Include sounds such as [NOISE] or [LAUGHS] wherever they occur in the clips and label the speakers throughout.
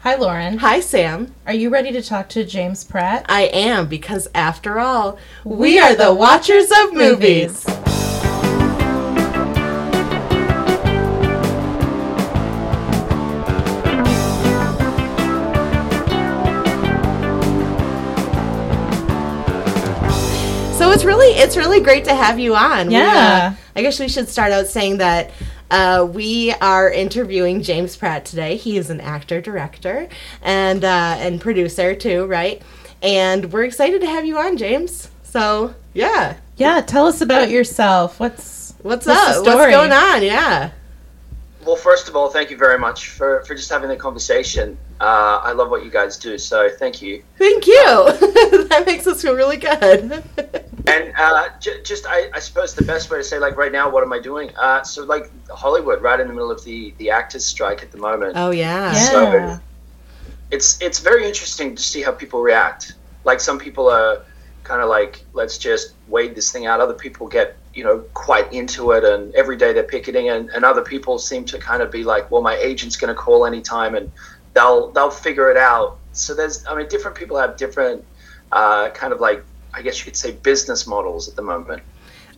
Speaker 1: Hi, Lauren.
Speaker 2: Hi, Sam.
Speaker 1: Are you ready to talk to James Pratt?
Speaker 2: I am because, after all, we are the watchers of movies. So it's really it's really great to have you on. We, uh,
Speaker 1: Yeah.
Speaker 2: I guess we should start out saying that uh, we are interviewing James Pratt today. He is an actor, director, and uh, and producer too, right? And we're excited to have you on, James. So yeah,
Speaker 1: Yeah, tell us about yourself. What's
Speaker 2: what's,
Speaker 1: What's the
Speaker 2: up? What's going on? Yeah.
Speaker 3: Well, first of all, thank you very much for, for just having the conversation. Uh, I love what you guys do, so thank you.
Speaker 2: Thank you. [LAUGHS] that makes us feel really good. [LAUGHS]
Speaker 3: And uh, j- just, I, I suppose the best way to say, like, right now, what am I doing? Uh, so, like, Hollywood, right in the middle of the, the actors' strike at the moment.
Speaker 2: oh yeah.
Speaker 1: yeah?
Speaker 3: So- It's it's very interesting to see how people react. Like, some people are kind of like, let's just wait this thing out. Other people get, you know, quite into it, and every day they're picketing. And, and other people seem to kind of be like, well, my agent's going to call anytime, and they'll they'll figure it out. So there's, I mean, different people have different uh, kind of like, I guess you could say, business models at the moment.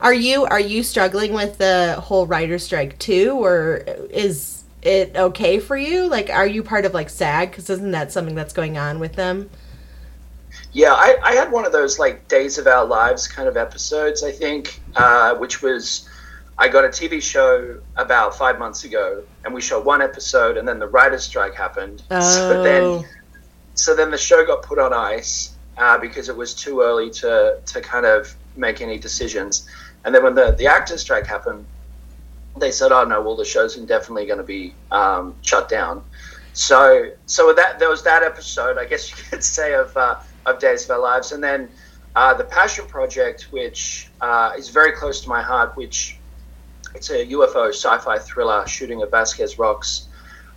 Speaker 2: Are you are you struggling with the whole writer strike too, or is it okay for you? Like, are you part of like SAG? Because isn't that something that's going on with them?
Speaker 3: Yeah, I, I had one of those like Days of Our Lives kind of episodes, I think, uh, which was I got a TV show about five months ago, and we shot one episode, and then the writers' strike happened.
Speaker 2: Oh,
Speaker 3: So then, so then the show got put on ice uh, because it was too early to to kind of make any decisions. And then when the the actors' strike happened, they said, "Oh no, well the show's indefinitely going to be um, shut down." So so that there was that episode, I guess [LAUGHS] you could say of uh, of Days of Our Lives, and then uh, the Passion Project, which uh, is very close to my heart, which it's a UFO sci-fi thriller shooting at Vasquez Rocks,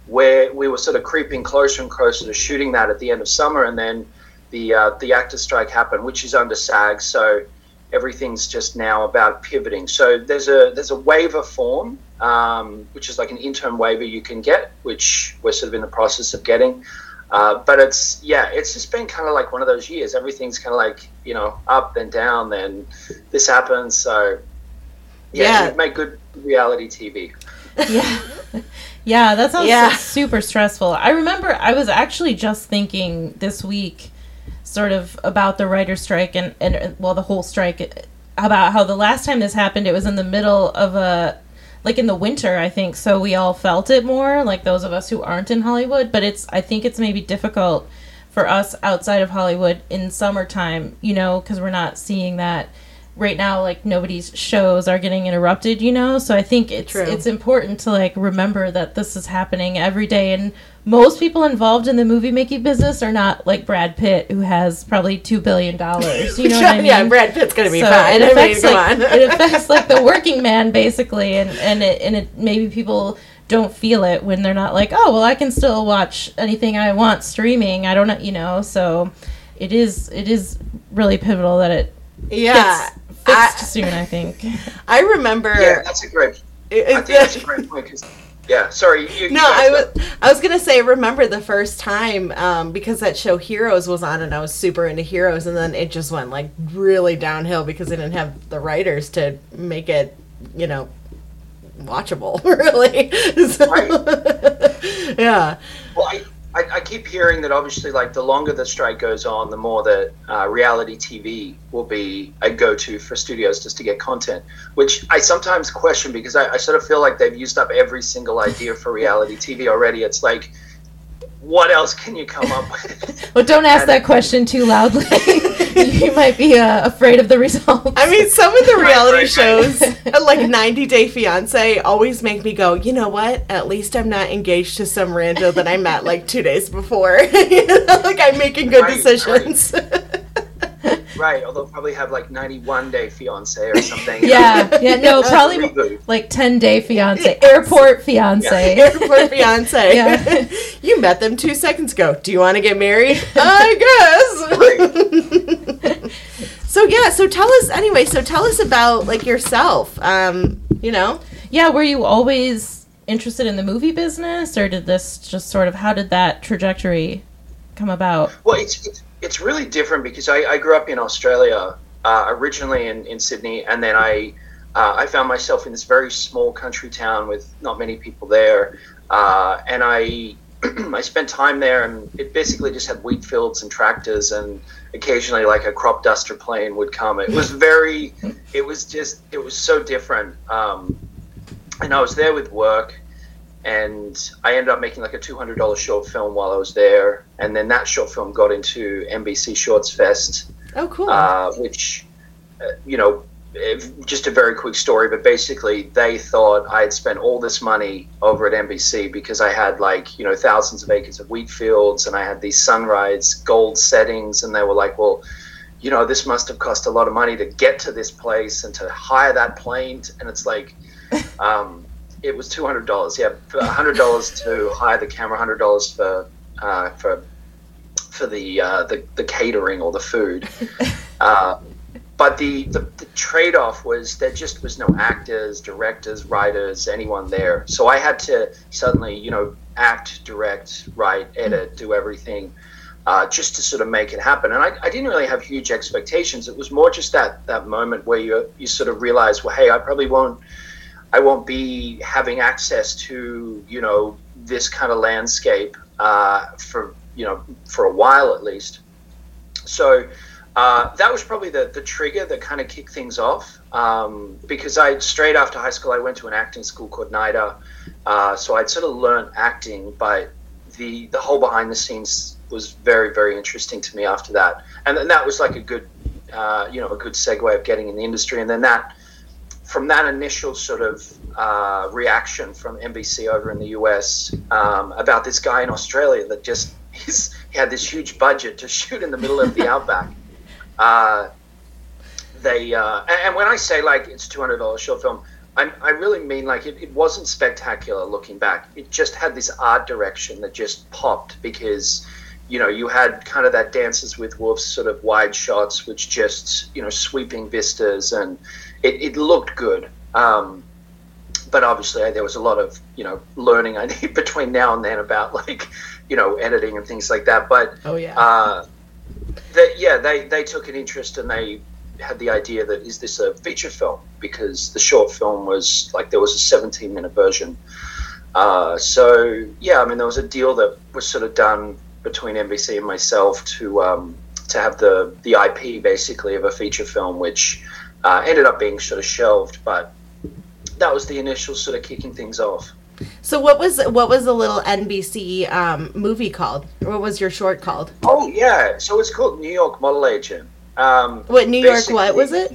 Speaker 3: where we were sort of creeping closer and closer to shooting that at the end of summer, and then the uh, the actor strike happened, which is under SAG, so everything's just now about pivoting. So there's a there's a waiver form, um, which is like an interim waiver you can get, which we're sort of in the process of getting. Uh, but it's yeah, it's just been kind of like one of those years. Everything's kind of like you know up then down, then this happens. So yeah,
Speaker 2: Yeah.
Speaker 3: good reality TV.
Speaker 1: yeah. [LAUGHS] Yeah, that sounds
Speaker 2: Yeah.
Speaker 1: super stressful. I remember I was actually just thinking this week sort of about the writer strike and and well the whole strike about how the last time this happened it was in the middle of a like in the winter I think so we all felt it more like those of us who aren't in Hollywood but it's I think it's maybe difficult for us outside of Hollywood in summertime you know because we're not seeing that right now like nobody's shows are getting interrupted you know? So i think it's
Speaker 2: True.
Speaker 1: it's important to like remember that this is happening every day. And most people involved in the movie making business are not like brad pitt who has probably two billion dollars. You know what [LAUGHS] i mean?
Speaker 2: Yeah, Brad Pitt's gonna be
Speaker 1: so
Speaker 2: fine.
Speaker 1: it
Speaker 2: I mean,
Speaker 1: affects like it affects like the [LAUGHS] working man basically. And and it and it maybe people don't feel it when they're not like oh well i can still watch anything i want streaming. I don't know you know? So it is it is really pivotal that it
Speaker 2: yeah.
Speaker 1: Gets fixed
Speaker 2: I-
Speaker 1: soon i think [LAUGHS]
Speaker 2: I remember.
Speaker 3: Yeah, that's a great.
Speaker 2: it-
Speaker 3: I think that's a [LAUGHS] great point. 'cause- yeah, sorry. You, you
Speaker 2: No,
Speaker 3: guys
Speaker 2: I
Speaker 3: go.
Speaker 2: was I was gonna say remember the first time um, because that show Heroes was on and I was super into Heroes and then it just went like really downhill because they didn't have the writers to make it you know watchable [LAUGHS] really. So- yeah.
Speaker 3: Well, I, I, I keep hearing that obviously, like, the longer the strike goes on, the more that uh, reality TV will be a go to for studios just to get content, which I sometimes question because I, I sort of feel like they've used up every single idea for reality TV already. It's like, what else can you come up with? [LAUGHS]
Speaker 1: well don't ask that question too loudly [LAUGHS] you might be uh, afraid of the results
Speaker 2: I mean, some of the
Speaker 3: Right,
Speaker 2: reality
Speaker 3: right,
Speaker 2: shows, like [LAUGHS] 90 Day Fiance, always make me go, you know what? At least I'm not engaged to some rando that I met like two days before. You know, like I'm making good
Speaker 3: Right,
Speaker 2: decisions.
Speaker 3: Right, although probably have like 91 Day Fiance or something. [LAUGHS]
Speaker 1: yeah yeah no probably like 10 day fiance airport fiance [LAUGHS]
Speaker 2: Airport Fiance. [LAUGHS]
Speaker 1: Yeah.
Speaker 2: you met them two seconds ago. Do you want to get married? I guess. so yeah, so tell us anyway. So tell us about like yourself. Um, you know,
Speaker 1: yeah were you always interested in the movie business, or did this just sort of how did that trajectory come about?
Speaker 3: Well, it's it's, it's really different because I, I grew up in Australia uh, originally in, in Sydney, and then I uh, I found myself in this very small country town with not many people there, uh, and I [CLEARS THROAT] I spent time there, and it basically just had wheat fields and tractors, and occasionally like a crop duster plane would come. It was very, it was just, it was so different. Um, and I was there with work, and I ended up making like a two hundred dollar short film while I was there, and then that short film got into NBC Shorts Fest,
Speaker 2: Oh, cool.
Speaker 3: uh, which, uh, you know, if- just a very quick story, but basically they thought I had spent all this money over at NBC because I had like, you know, thousands of acres of wheat fields and I had these sunrise gold settings. And they were like, well, you know, this must have cost a lot of money to get to this place and to hire that plane. And it's like, [LAUGHS] um, it was two hundred dollars. Yeah, hundred dollars to hire the camera, hundred dollars for uh, for for the, uh, the the catering or the food. [LAUGHS] Uh, but the, the, the trade off was there just was no actors, directors, writers, anyone there. So I had to suddenly, you know, act, direct, write, edit, do everything. Uh, just to sort of make it happen, and I, I didn't really have huge expectations. It was more just that that moment where you you sort of realize, well, hey, I probably won't I won't be having access to you know this kind of landscape uh, for you know for a while at least. So uh, that was probably the the trigger that kind of kicked things off um, because I straight after high school I went to an acting school called NIDA, uh, so I'd sort of learned acting, but the the whole behind the scenes was very very interesting to me after that, and then that was like a good uh, you know a good segue of getting in the industry, and then that from that initial sort of uh, reaction from NBC over in the US um, about this guy in Australia that just [LAUGHS] he had this huge budget to shoot in the middle of the [LAUGHS] outback. Uh, they uh, and, when I say like it's two hundred dollars short film, I, I really mean like it, it wasn't spectacular looking back. It just had this art direction that just popped because you know, you had kind of that Dances with Wolves sort of wide shots, which just, you know, sweeping vistas, and it, it looked good. Um, but obviously, there was a lot of, you know, learning [LAUGHS] I need between now and then about like, you know, editing and things like that. But
Speaker 2: oh yeah.
Speaker 3: uh, they, yeah, they, they took an interest and they had the idea that is this a feature film because the short film was like there was a 17 minute version. Uh, so yeah, I mean there was a deal that was sort of done between NBC and myself to um, to have the the IP basically of a feature film, which uh, ended up being sort of shelved, but that was the initial sort of kicking things off.
Speaker 2: so what was what was the little NBC um, movie called? What was your short called?
Speaker 3: Oh yeah, so it's called New York Model Agent. Um,
Speaker 2: What New York? What was it?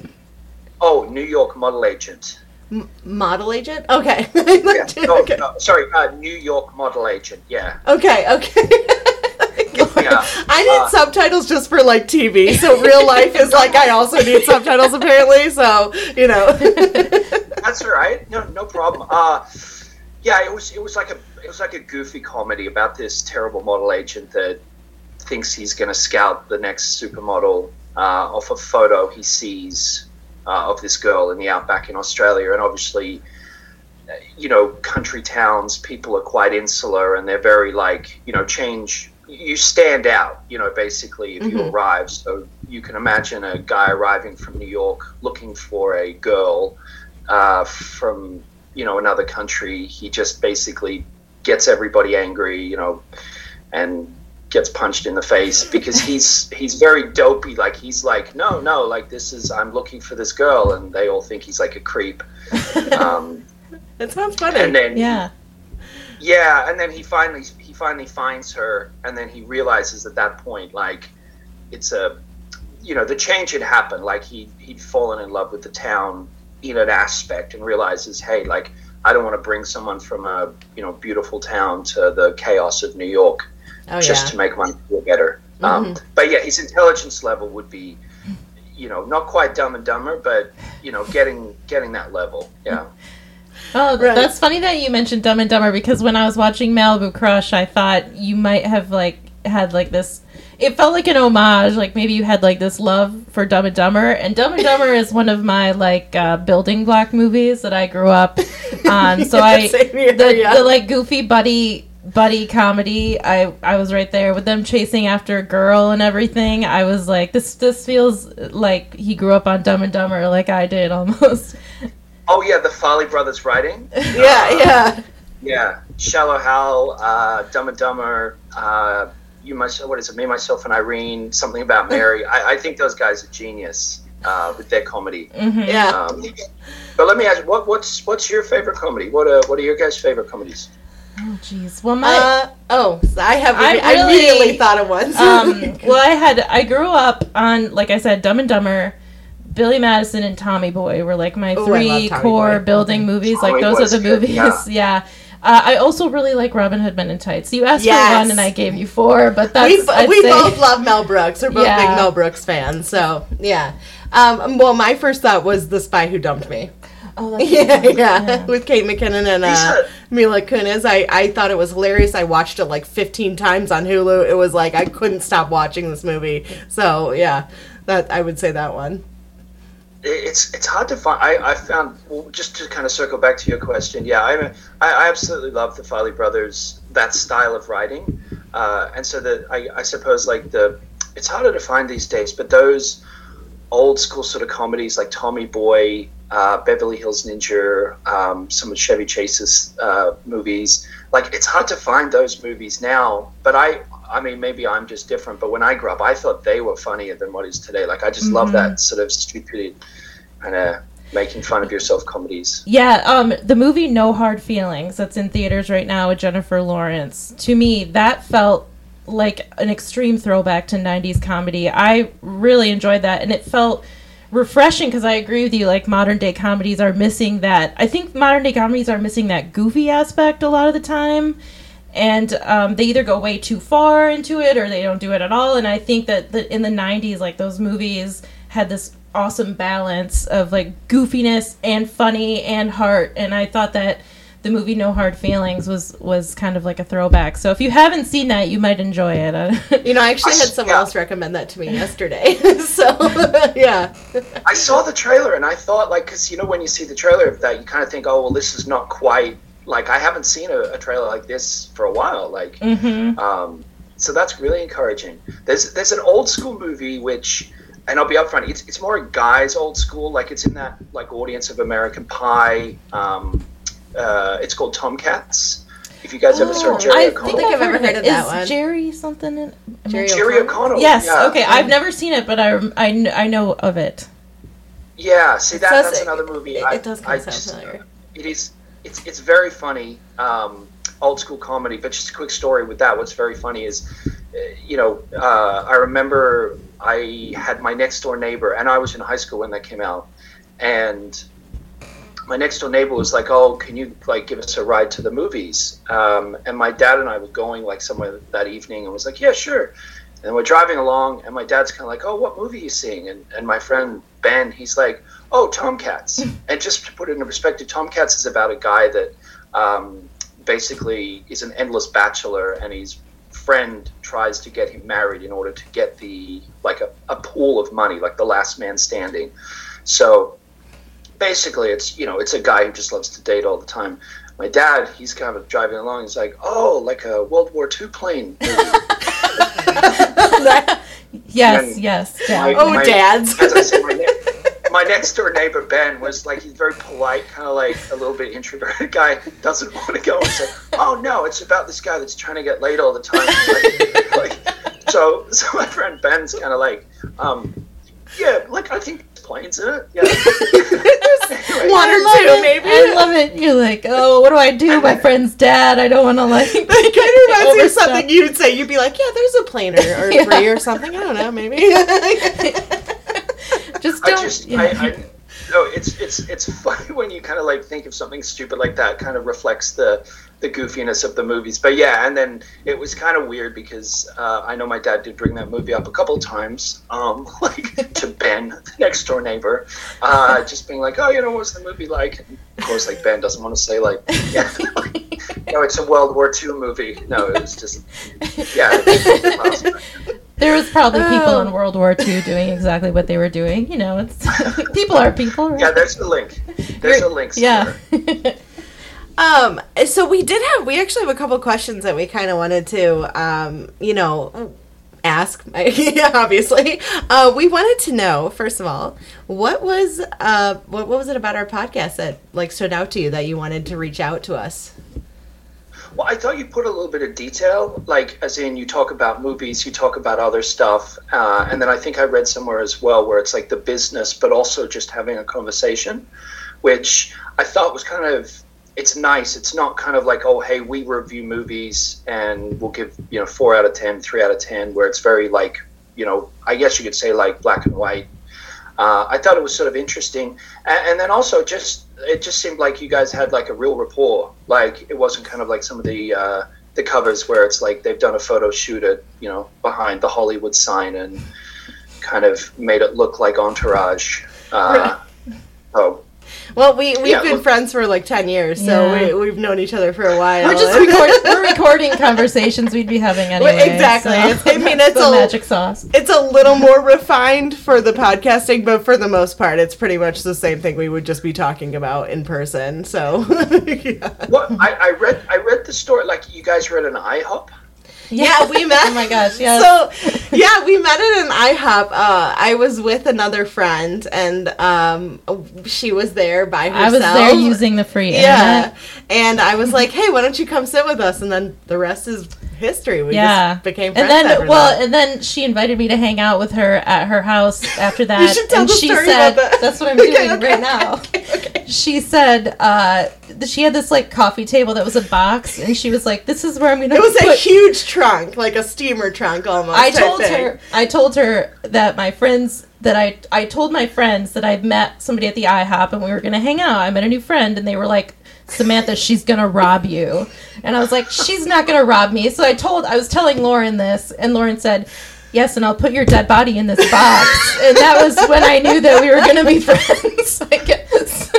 Speaker 3: Oh, New York Model Agent.
Speaker 2: M- model agent? Okay. [LAUGHS]
Speaker 3: Yeah, no,
Speaker 2: okay.
Speaker 3: no, sorry, uh, New York Model Agent. Yeah,
Speaker 2: Okay, okay. [LAUGHS]
Speaker 3: Yeah, [LAUGHS]
Speaker 2: I need
Speaker 3: uh,
Speaker 2: subtitles just for like TV. So real [LAUGHS] life is like I also need subtitles apparently. So you know. [LAUGHS]
Speaker 3: that's all right. No, no problem. Uh, yeah, it was it was like a it was like a goofy comedy about this terrible model agent that thinks he's going to scout the next supermodel uh, off a photo he sees uh, of this girl in the outback in Australia, and obviously. uh, You know, country towns, people are quite insular and they're very like, you know, change. You stand out, you know, basically if you
Speaker 2: Mhm.
Speaker 3: arrive. So you can imagine a guy arriving from New York looking for a girl uh, from you know another country. He just basically gets everybody angry, you know, and gets punched in the face because [LAUGHS] he's he's very dopey. Like he's like, no, no, like this is I'm looking for this girl, and they all think he's like a creep. [LAUGHS] Um,
Speaker 2: That sounds funny.
Speaker 3: and then
Speaker 1: Yeah.
Speaker 3: yeah, and then he finally finally finds her, and then he realizes at that point like it's a you know the change had happened. Like he he'd fallen in love with the town in an aspect, and realizes hey like I don't want to bring someone from a you know beautiful town to the chaos of New York
Speaker 2: oh
Speaker 3: just
Speaker 2: yeah.
Speaker 3: to make one feel better. Um, but yeah, his intelligence level would be you know not quite Dumb and Dumber, but you know getting getting that level. Yeah.
Speaker 1: Oh,
Speaker 2: Right.
Speaker 1: that's funny that you mentioned Dumb and Dumber because when I was watching Malibu Crush, I thought you might have like had like this. It felt like an homage, like maybe you had like this love for Dumb and Dumber, and Dumb and Dumber is one of my like uh, building block movies that I grew up on. [LAUGHS] So
Speaker 2: Yeah,
Speaker 1: I
Speaker 2: here,
Speaker 1: the,
Speaker 2: yeah.
Speaker 1: the like goofy buddy buddy comedy. I I was right there with them chasing after a girl and everything. I was like, this this feels like he grew up on Dumb and Dumber, like I did [LAUGHS] almost.
Speaker 3: Oh yeah, the Farrelly Brothers writing. [LAUGHS]
Speaker 2: Yeah, yeah.
Speaker 3: Yeah, Shallow Hal, uh, Dumb and Dumber, uh, you myself. What is it? Me, myself, and Irene. Something about [LAUGHS] Mary. I, I think those guys are genius uh, with their comedy.
Speaker 1: Mhm.
Speaker 2: Yeah.
Speaker 3: Um, but let me ask, what what's what's your favorite comedy? What are what are your guys' favorite comedies?
Speaker 1: Oh jeez. Well, my
Speaker 2: Uh, oh, I have.
Speaker 1: I
Speaker 2: I,
Speaker 1: really-
Speaker 2: immediately thought of one.
Speaker 1: um, [LAUGHS] well, I had I grew up on like I said, Dumb and Dumber. Billy Madison and Tommy Boy were like my
Speaker 2: Ooh,
Speaker 1: three
Speaker 2: love
Speaker 1: core
Speaker 2: Boy.
Speaker 1: building movies.
Speaker 3: Tommy
Speaker 1: like those
Speaker 3: Boy's
Speaker 1: are the
Speaker 3: good,
Speaker 1: movies.
Speaker 3: yeah. [LAUGHS]
Speaker 1: Yeah. Uh, I also really like Robin Hood Men in Tights. You asked
Speaker 2: Yes.
Speaker 1: for one and I gave you four, but that's
Speaker 2: we,
Speaker 1: I'd
Speaker 2: we
Speaker 1: say-
Speaker 2: both love Mel Brooks. We're both
Speaker 1: Yeah.
Speaker 2: big Mel Brooks fans. So yeah. Um, well, my first thought was The Spy Who Dumped Me.
Speaker 1: Oh, [LAUGHS] that's
Speaker 2: yeah,
Speaker 1: good.
Speaker 2: yeah, with Kate McKinnon and uh,
Speaker 3: Lisa.
Speaker 2: Mila Kunis. I, I thought it was hilarious. I watched it like 15 times on Hulu. It was like I couldn't stop watching this movie. So yeah, that I would say that one.
Speaker 3: It's it's hard to find. I, I found well, just to kind of circle back to your question. Yeah, I I, I absolutely love the Farrelly brothers that style of writing, uh, and so that I, I suppose like the it's harder to find these days. But those old school sort of comedies like Tommy Boy, uh, Beverly Hills Ninja, um, some of Chevy Chase's uh, movies. Like it's hard to find those movies now. But I I mean maybe I'm just different. But when I grew up, I thought they were funnier than what is today. Like I just love
Speaker 1: Mhm.
Speaker 3: that sort of stupid kind of making fun of yourself comedies.
Speaker 1: Yeah, um, the movie No Hard Feelings that's in theaters right now with Jennifer Lawrence. To me, that felt like an extreme throwback to 90s comedy. I really enjoyed that and it felt refreshing because I agree with you like modern day comedies are missing that. I think modern day comedies are missing that goofy aspect a lot of the time. And um, they either go way too far into it or they don't do it at all. And I think that the, in the 90s, like those movies had this awesome balance of like goofiness and funny and heart. And I thought that the movie No Hard Feelings was was kind of like a throwback. So if you haven't seen that, you might enjoy it. [LAUGHS]
Speaker 2: You know, I actually
Speaker 3: I
Speaker 2: had someone
Speaker 3: yeah.
Speaker 2: else recommend that to me yesterday. [LAUGHS] so [LAUGHS] yeah,
Speaker 3: I saw the trailer and I thought like because you know when you see the trailer of that you kind of think oh well this is not quite like I haven't seen a, a trailer like this for a while like
Speaker 1: hmm
Speaker 3: um, so that's really encouraging. There's there's an old school movie which, and I'll be upfront, it's it's more a guy's old school. Like it's in that like audience of American Pie. Um, uh, it's called Tomcats. If you guys ever saw
Speaker 2: Oh,
Speaker 3: Jerry
Speaker 1: I
Speaker 3: O'Connell,
Speaker 1: think I've
Speaker 2: I've
Speaker 1: heard,
Speaker 2: heard
Speaker 1: of
Speaker 2: of that
Speaker 1: Is
Speaker 2: one.
Speaker 1: Jerry something in?
Speaker 2: Jerry
Speaker 3: Jerry O'Connell.
Speaker 1: Yes.
Speaker 3: yeah.
Speaker 1: Okay. I've never seen it, but I, I, I know of it.
Speaker 3: Yeah, see that
Speaker 2: does-
Speaker 3: that's another movie.
Speaker 2: It,
Speaker 3: I,
Speaker 2: it does
Speaker 3: I
Speaker 2: kind of
Speaker 3: just-
Speaker 2: sound familiar.
Speaker 3: it is it's it's very funny um, old school comedy but just a quick story with that. What's very funny is uh, you know uh, i remember i had my next door neighbor and i was in high school when that came out and my next door neighbor was like oh can you like give us a ride to the movies? Um, and my dad and i were going like somewhere that evening and was like yeah sure. And we're driving along and my dad's kind of like oh what movie are you seeing? And, and my friend ben he's like oh tomcats and just to put it into perspective tomcats is about a guy that um, basically is an endless bachelor and his friend tries to get him married in order to get the like a, a pool of money like the last man standing so basically it's you know it's a guy who just loves to date all the time my dad he's kind of driving along he's like oh like a world war ii plane movie. [LAUGHS]
Speaker 1: Yes.
Speaker 3: And
Speaker 1: yes.
Speaker 3: my-
Speaker 2: Oh,
Speaker 3: my-
Speaker 2: dads.
Speaker 3: As I said, my, ne- my next door neighbor Ben was like he's very polite, kind of like a little bit introverted [LAUGHS] guy. Doesn't want to go and say, "Oh no, it's about this guy that's trying to get laid all the time." [LAUGHS] Like, like, so, so my friend Ben's kind of like, um, "Yeah, like I think there's planes in it." Yeah. [LAUGHS] Anyway,
Speaker 2: One or two,
Speaker 1: it.
Speaker 2: maybe.
Speaker 1: I love it. You're like, oh, what do I do? My friend's dad. I don't want to like.
Speaker 2: It kind of reminds me of something you'd say. You'd be like, "Yeah, there's a plane or, or
Speaker 1: Yeah.
Speaker 2: three or something. I don't know, maybe."
Speaker 1: Just
Speaker 3: I
Speaker 1: don't.
Speaker 3: just,
Speaker 1: yeah.
Speaker 3: I, I, no, it's it's it's funny when you kind of like think of something stupid like that. Kind of reflects the the goofiness of the movies. But yeah, and then it was kind of weird because uh, I know my dad did bring that movie up a couple times, um, [LAUGHS] like to Ben, the next door neighbor, uh, just being like, "Oh, you know, what's the movie like?" And of course, like Ben doesn't want to say like, "Yeah, [LAUGHS] no, it's a World War II movie." No, it was just yeah. My
Speaker 1: was probably people in World War II doing exactly what they were doing. You know, it's [LAUGHS] people are people. Right?
Speaker 3: Yeah, there's a link. There's a link.
Speaker 1: Yeah. [LAUGHS]
Speaker 2: Um, so we did have we actually have a couple questions that we kind of wanted to um, you know, ask. [LAUGHS] yeah, obviously, uh, we wanted to know first of all, what was uh, what, what was it about our podcast that like stood out to you that you wanted to reach out to us?
Speaker 3: Well, I thought you put a little bit of detail, like as in you talk about movies, you talk about other stuff, uh, and then I think I read somewhere as well where it's like the business, but also just having a conversation, which I thought was kind of it's nice. It's not kind of like, oh, hey, we review movies and we'll give, you know, four out of ten, three out of 10, where it's very like, you know, I guess you could say like black and white. Uh, I thought it was sort of interesting. And, and, then also just, it just seemed like you guys had like a real rapport. Like it wasn't kind of like some of the, uh, the covers where it's like they've done a photo shoot at, you know, behind the Hollywood sign and kind of made it look like entourage. Uh, oh,
Speaker 2: well, we we've yeah, been well, friends for like ten years, so yeah. we we've known each other for a while.
Speaker 1: We're just recording, [LAUGHS] we're recording conversations we'd be having anyway.
Speaker 2: Exactly.
Speaker 1: So
Speaker 2: I mean, it's [LAUGHS]
Speaker 1: a
Speaker 2: magic
Speaker 1: sauce.
Speaker 2: It's a little more refined for the podcasting, but for the most part, it's pretty much the same thing we would just be talking about in person. So, [LAUGHS]
Speaker 3: yeah. Well, I, I read I read the story. Like you guys read an IHOP.
Speaker 2: Yeah, we met.
Speaker 1: oh my gosh, yeah. [LAUGHS]
Speaker 2: So, yeah, we met at an IHOP. Uh, I was with another friend, and um, she was there by herself. I
Speaker 1: was there using the free internet. Yeah,
Speaker 2: and I was like, "Hey, why don't you come sit with us?" And then the rest is history. We yeah. just became friends.
Speaker 1: And then,
Speaker 2: well,
Speaker 1: that. and then she invited me to hang out with her at her house after [LAUGHS] that.
Speaker 2: you should tell
Speaker 1: and
Speaker 2: the
Speaker 1: she
Speaker 2: story
Speaker 1: said,
Speaker 2: about that.
Speaker 1: "That's what I'm [LAUGHS] doing okay, okay, right now." Okay, she said uh, she had this like coffee table that was a box, and she was like, "This is where I'm going to."
Speaker 2: It was put... a huge trunk, like a steamer trunk almost.
Speaker 1: I told her. I told her that my friends that I I told my friends that I'd met somebody at the IHOP and we were going to hang out. I met a new friend, and they were like Samantha, she's gonna rob you. And I was like, she's not gonna rob me. So I told, I was telling Lauren this, and Lauren said, yes, and I'll put your dead body in this box. and that was when I knew that we were gonna be [LAUGHS] friends, I guess.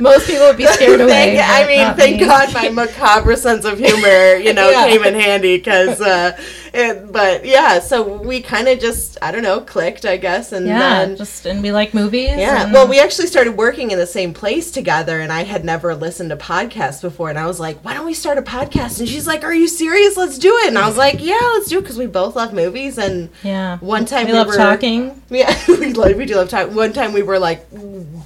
Speaker 1: Most people would be scared [LAUGHS] away.
Speaker 2: Thank, I mean, thank me. God my [LAUGHS] macabre sense of humor, you know, yeah. came in handy because, uh, but yeah, so we kind of just, I don't know, clicked, I guess, and
Speaker 1: yeah,
Speaker 2: then,
Speaker 1: just and we like movies.
Speaker 2: Yeah,
Speaker 1: and...
Speaker 2: well, we actually started working in the same place together, and I had never listened to podcasts before, and I was like, why don't we start a podcast? And she's like, Are you serious? Let's do it. And I was like, Yeah, let's do it because we both love movies, and
Speaker 1: yeah,
Speaker 2: one time
Speaker 1: we,
Speaker 2: we
Speaker 1: love
Speaker 2: were,
Speaker 1: talking. [LAUGHS]
Speaker 2: Yeah, [LAUGHS] we love we do love talking. One time we were like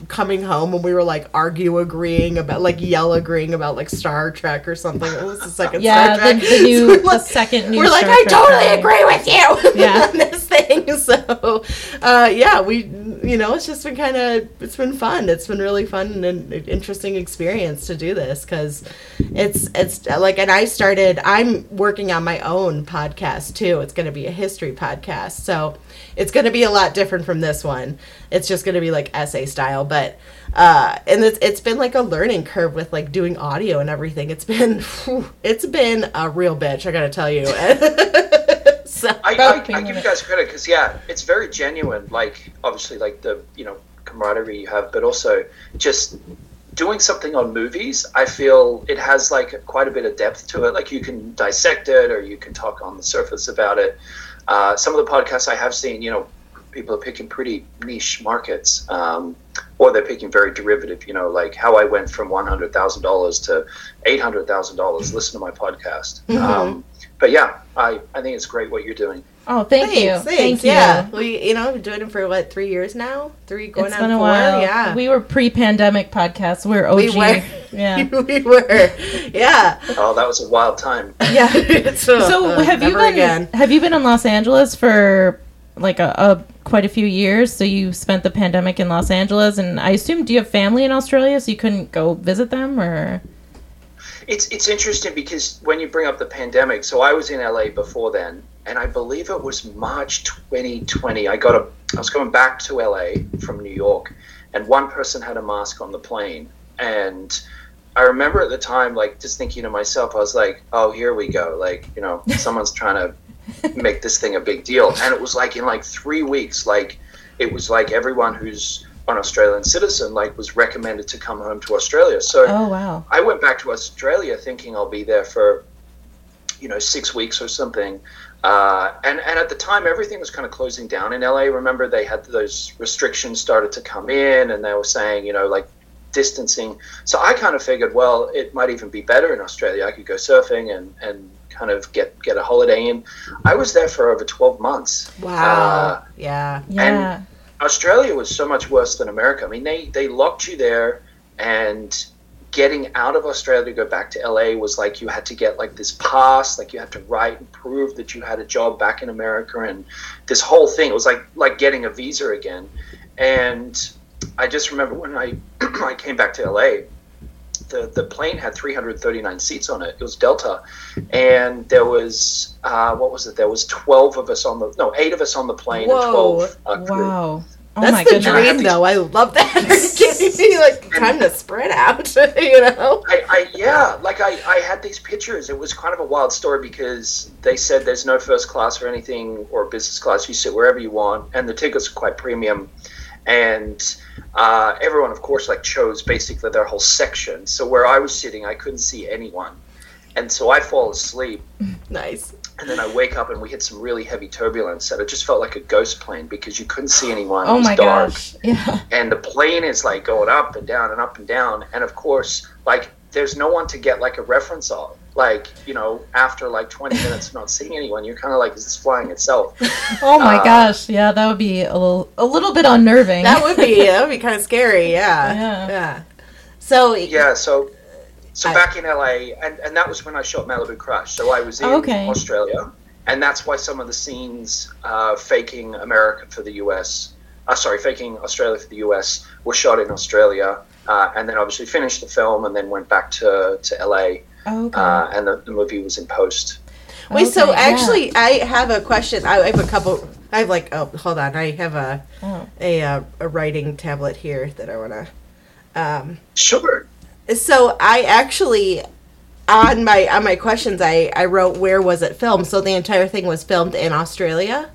Speaker 2: coming home and we were like argue agreeing about like yell agreeing about like Star Trek or something. It was the second
Speaker 1: yeah,
Speaker 2: Star
Speaker 1: Trek? The, [LAUGHS] the new so the second new
Speaker 2: We're like,
Speaker 1: Star
Speaker 2: I
Speaker 1: Trek
Speaker 2: totally agree with you.
Speaker 1: Yeah. [LAUGHS]
Speaker 2: this thing. So uh, yeah, we you know, it's just been kind of it's been fun. It's been really fun and an interesting experience to do this because it's it's like and I started I'm working on my own podcast too. It's going to be a history podcast. So it's going to be a lot different from this one. It's just going to be like essay style, but uh, and it's it's been like a learning curve with like doing audio and everything. It's been [LAUGHS] it's been a real bitch, I got to tell you. [LAUGHS] [LAUGHS]
Speaker 3: so, I, I, I, give you guys credit because yeah, it's very genuine. Like obviously, like the you know camaraderie you have, but also just doing something on movies. I feel it has like quite a bit of depth to it. Like you can dissect it, or you can talk on the surface about it. Uh, some of the podcasts I have seen, you know, people are picking pretty niche markets, um, or they're picking very derivative. You know, like how I went from one hundred thousand dollars to eight hundred thousand dollars. Listen to my podcast. Mm-hmm. Um, but yeah, I I think it's great what you're doing.
Speaker 1: Oh, thank
Speaker 2: thanks,
Speaker 1: you.
Speaker 2: Thanks,
Speaker 1: thank
Speaker 2: yeah.
Speaker 1: you.
Speaker 2: We, you know, we've been doing it for what three years now? Three going
Speaker 1: it's
Speaker 2: on
Speaker 1: been
Speaker 2: a
Speaker 1: four.
Speaker 2: While. Yeah,
Speaker 1: we were pre-pandemic podcasts. We're OG.
Speaker 2: We were.
Speaker 1: Yeah, [LAUGHS]
Speaker 2: we were. Yeah.
Speaker 3: Oh, that was a wild time. [LAUGHS]
Speaker 2: yeah. so,
Speaker 1: so uh, have you been?
Speaker 2: Again.
Speaker 1: Have you been in Los Angeles for like a, a quite a few years? So you spent the pandemic in Los Angeles, and I assume do you have family in Australia, so you couldn't go visit them, or?
Speaker 3: It's it's interesting because when you bring up the pandemic, so I was in LA before then, and I believe it was March 2020. I got a I was going back to LA from New York, and one person had a mask on the plane, and I remember at the time like just thinking to myself, I was like, oh, here we go, like you know, [LAUGHS] someone's trying to make this thing a big deal, and it was like in like three weeks, like it was like everyone who's an Australian citizen, like was recommended to come home to Australia. So
Speaker 1: oh, wow.
Speaker 3: I went back to Australia thinking I'll be there for, you know, six weeks or something. Uh, and and at the time, everything was kind of closing down in LA. Remember, they had those restrictions started to come in, and they were saying, you know, like distancing. So I kind of figured, well, it might even be better in Australia. I could go surfing and and kind of get get a holiday in. I was there for over twelve months.
Speaker 2: Wow.
Speaker 3: Uh,
Speaker 2: yeah.
Speaker 1: Yeah.
Speaker 3: Australia was so much worse than America. I mean, they they locked you there, and getting out of Australia to go back to LA was like you had to get like this pass, like you had to write and prove that you had a job back in America, and this whole thing. It was like like getting a visa again. And I just remember when I [CLEARS THROAT] I came back to LA, the the plane had 339 seats on it. It was Delta, and there was uh, what was it? There was 12 of us on the no eight of us on the plane
Speaker 2: Whoa.
Speaker 3: and 12 uh, crew.
Speaker 1: Wow. Oh
Speaker 2: That's
Speaker 1: my
Speaker 2: the
Speaker 1: goodness.
Speaker 3: I had
Speaker 2: dream,
Speaker 3: these-
Speaker 2: though. I love that. Are you kidding? Like, time to spread out, [LAUGHS] you know?
Speaker 3: I, I yeah, like I, I had these pictures. It was kind of a wild story because they said there's no first class or anything or business class. You sit wherever you want, and the tickets are quite premium. And uh, everyone, of course, like chose basically their whole section. So where I was sitting, I couldn't see anyone, and so I fall asleep. [LAUGHS]
Speaker 2: Nice.
Speaker 3: And then I wake up and we hit some really heavy turbulence, and it just felt like a ghost plane because you couldn't see anyone. It
Speaker 1: Oh
Speaker 3: was
Speaker 1: my
Speaker 3: dark
Speaker 1: gosh. Yeah.
Speaker 3: and the plane is like going up and down and up and down and of course like there's no one to get like a reference of like you know after like 20 [LAUGHS] minutes of not seeing anyone you're kind of like is this flying itself [LAUGHS]
Speaker 1: Oh my
Speaker 3: Uh,
Speaker 1: gosh. Yeah, that would be a little a little bit unnerving.
Speaker 2: That would be, that would be kind of scary, [LAUGHS] yeah.
Speaker 1: Yeah.
Speaker 2: Yeah. So,
Speaker 3: yeah so so
Speaker 2: I-
Speaker 3: back in la and, and that was when i shot malibu crush so i was in
Speaker 1: Okay.
Speaker 3: australia and that's why some of the scenes uh, faking america for the us uh, sorry faking australia for the us were shot in australia uh, and then obviously finished the film and then went back to, to la
Speaker 1: okay.
Speaker 3: uh, and the, the movie was in post.
Speaker 2: Wait, so
Speaker 1: Okay, yeah.
Speaker 2: actually, I have a question. I I have a couple. I have like, oh, hold on. I have a
Speaker 1: Oh.
Speaker 2: a uh, a writing tablet here that I want to. Um,
Speaker 3: Sure.
Speaker 2: so I actually on my on my questions, I I wrote where was it filmed. So the entire thing was filmed in Australia.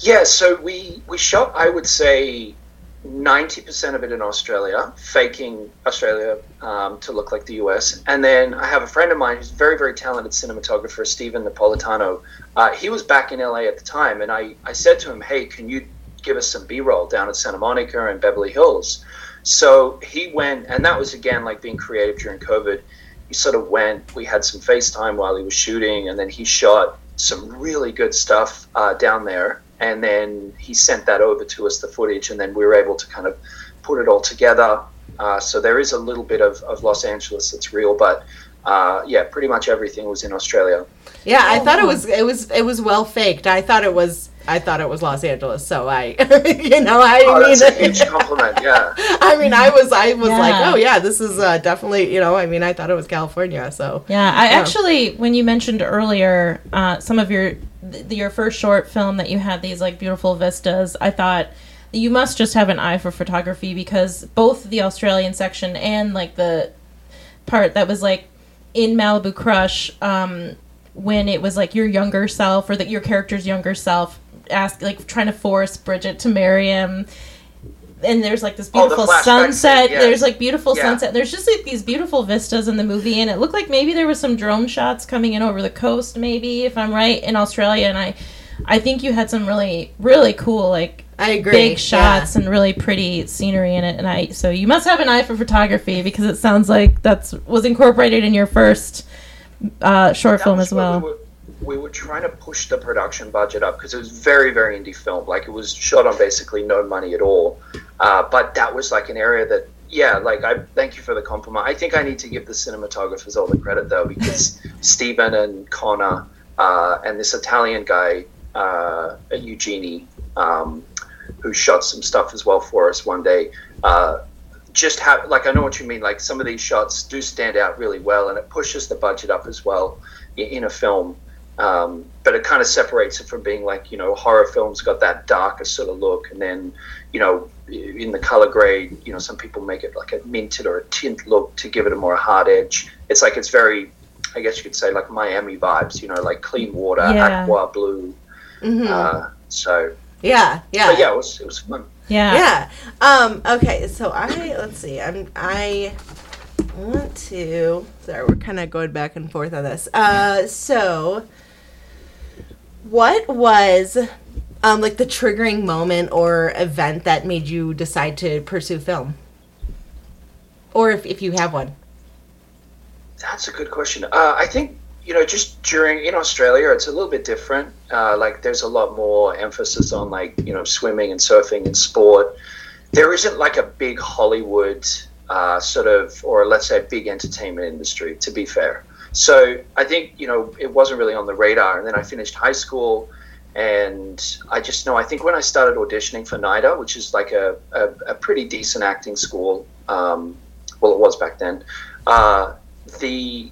Speaker 3: Yeah, so we we shot, I would say, ninety percent of it in Australia, faking Australia um, to look like the US. And then I have a friend of mine who's very very talented cinematographer, Stephen Napolitano. Uh, he was back in LA at the time, and I I said to him, "Hey, can you give us some B-roll down at Santa Monica and Beverly Hills?" So he went, and that was again like being creative during COVID. He sort of went. We had some FaceTime while he was shooting, and then he shot some really good stuff uh, down there. And then he sent that over to us, the footage, and then we were able to kind of put it all together. Uh, so there is a little bit of, of Los Angeles that's real, but uh, yeah, pretty much everything was in Australia.
Speaker 2: Yeah, I thought it was it was it was well faked. I thought it was I thought it was Los Angeles. So I, [LAUGHS] you know, I
Speaker 3: Oh,
Speaker 2: mean,
Speaker 3: that's a huge compliment. Yeah. [LAUGHS]
Speaker 2: I mean, I was I was like, oh yeah, this is uh, definitely you know. I mean, I thought it was California. So
Speaker 1: Yeah, I
Speaker 2: Yeah.
Speaker 1: actually, when you mentioned earlier uh, some of your your first short film that you had these like beautiful vistas, I thought you must just have an eye for photography because both the Australian section and like the part that was like in Malibu Crush, um, when it was like your younger self or that your character's younger self ask like trying to force Bridget to marry him. And there's like this
Speaker 3: Oh, the
Speaker 1: beautiful sunset.
Speaker 3: scene, yes.
Speaker 1: There's like beautiful
Speaker 3: Yeah.
Speaker 1: sunset. There's just like these beautiful vistas in the movie, and it looked like maybe there was some drone shots coming in over the coast, maybe if I'm right, in Australia. And I, I think you had some really, really cool like
Speaker 2: I agree.
Speaker 1: big shots and really pretty scenery in it. And I, so you must have an eye for photography because it sounds like that's was incorporated in your first uh, short
Speaker 3: That
Speaker 1: film as well.
Speaker 3: We were, we were trying to push the production budget up because it was very, very indie film. Like it was shot on basically no money at all. Uh, but that was like an area that, yeah, like I thank you for the compliment. I think I need to give the cinematographers all the credit though because [LAUGHS] Stephen and Connor uh, and this Italian guy, uh, Eugenie, um, who shot some stuff as well for us one day. Uh, just have like I know what you mean. Like some of these shots do stand out really well, and it pushes the budget up as well in a film. Um, but it kind of separates it from being like you know horror films got that darker sort of look, and then you know in the color grade, you know some people make it like a minted or a tint look to give it a more hard edge. It's like it's very, I guess you could say like Miami vibes, you know, like clean water,
Speaker 1: Yeah.
Speaker 3: aqua blue.
Speaker 2: Mhm.
Speaker 3: Uh, so,
Speaker 2: yeah, yeah,
Speaker 3: but yeah, it was it was fun.
Speaker 1: Yeah.
Speaker 2: yeah. Um. Okay. So I let's see. I'm I want to. Sorry, we're kind of going back and forth on this. Uh. So. What was um, like the triggering moment or event that made you decide to pursue film? Or if, if you have one.
Speaker 3: That's a good question. Uh, I think you know, just during in Australia, it's a little bit different. Uh, like, there's a lot more emphasis on like you know swimming and surfing and sport. There isn't like a big Hollywood uh, sort of, or let's say, big entertainment industry. To be fair, so I think you know it wasn't really on the radar. And then I finished high school, and I just know I think when I started auditioning for NIDA, which is like a, a, a pretty decent acting school, um, well, it was back then. Uh, the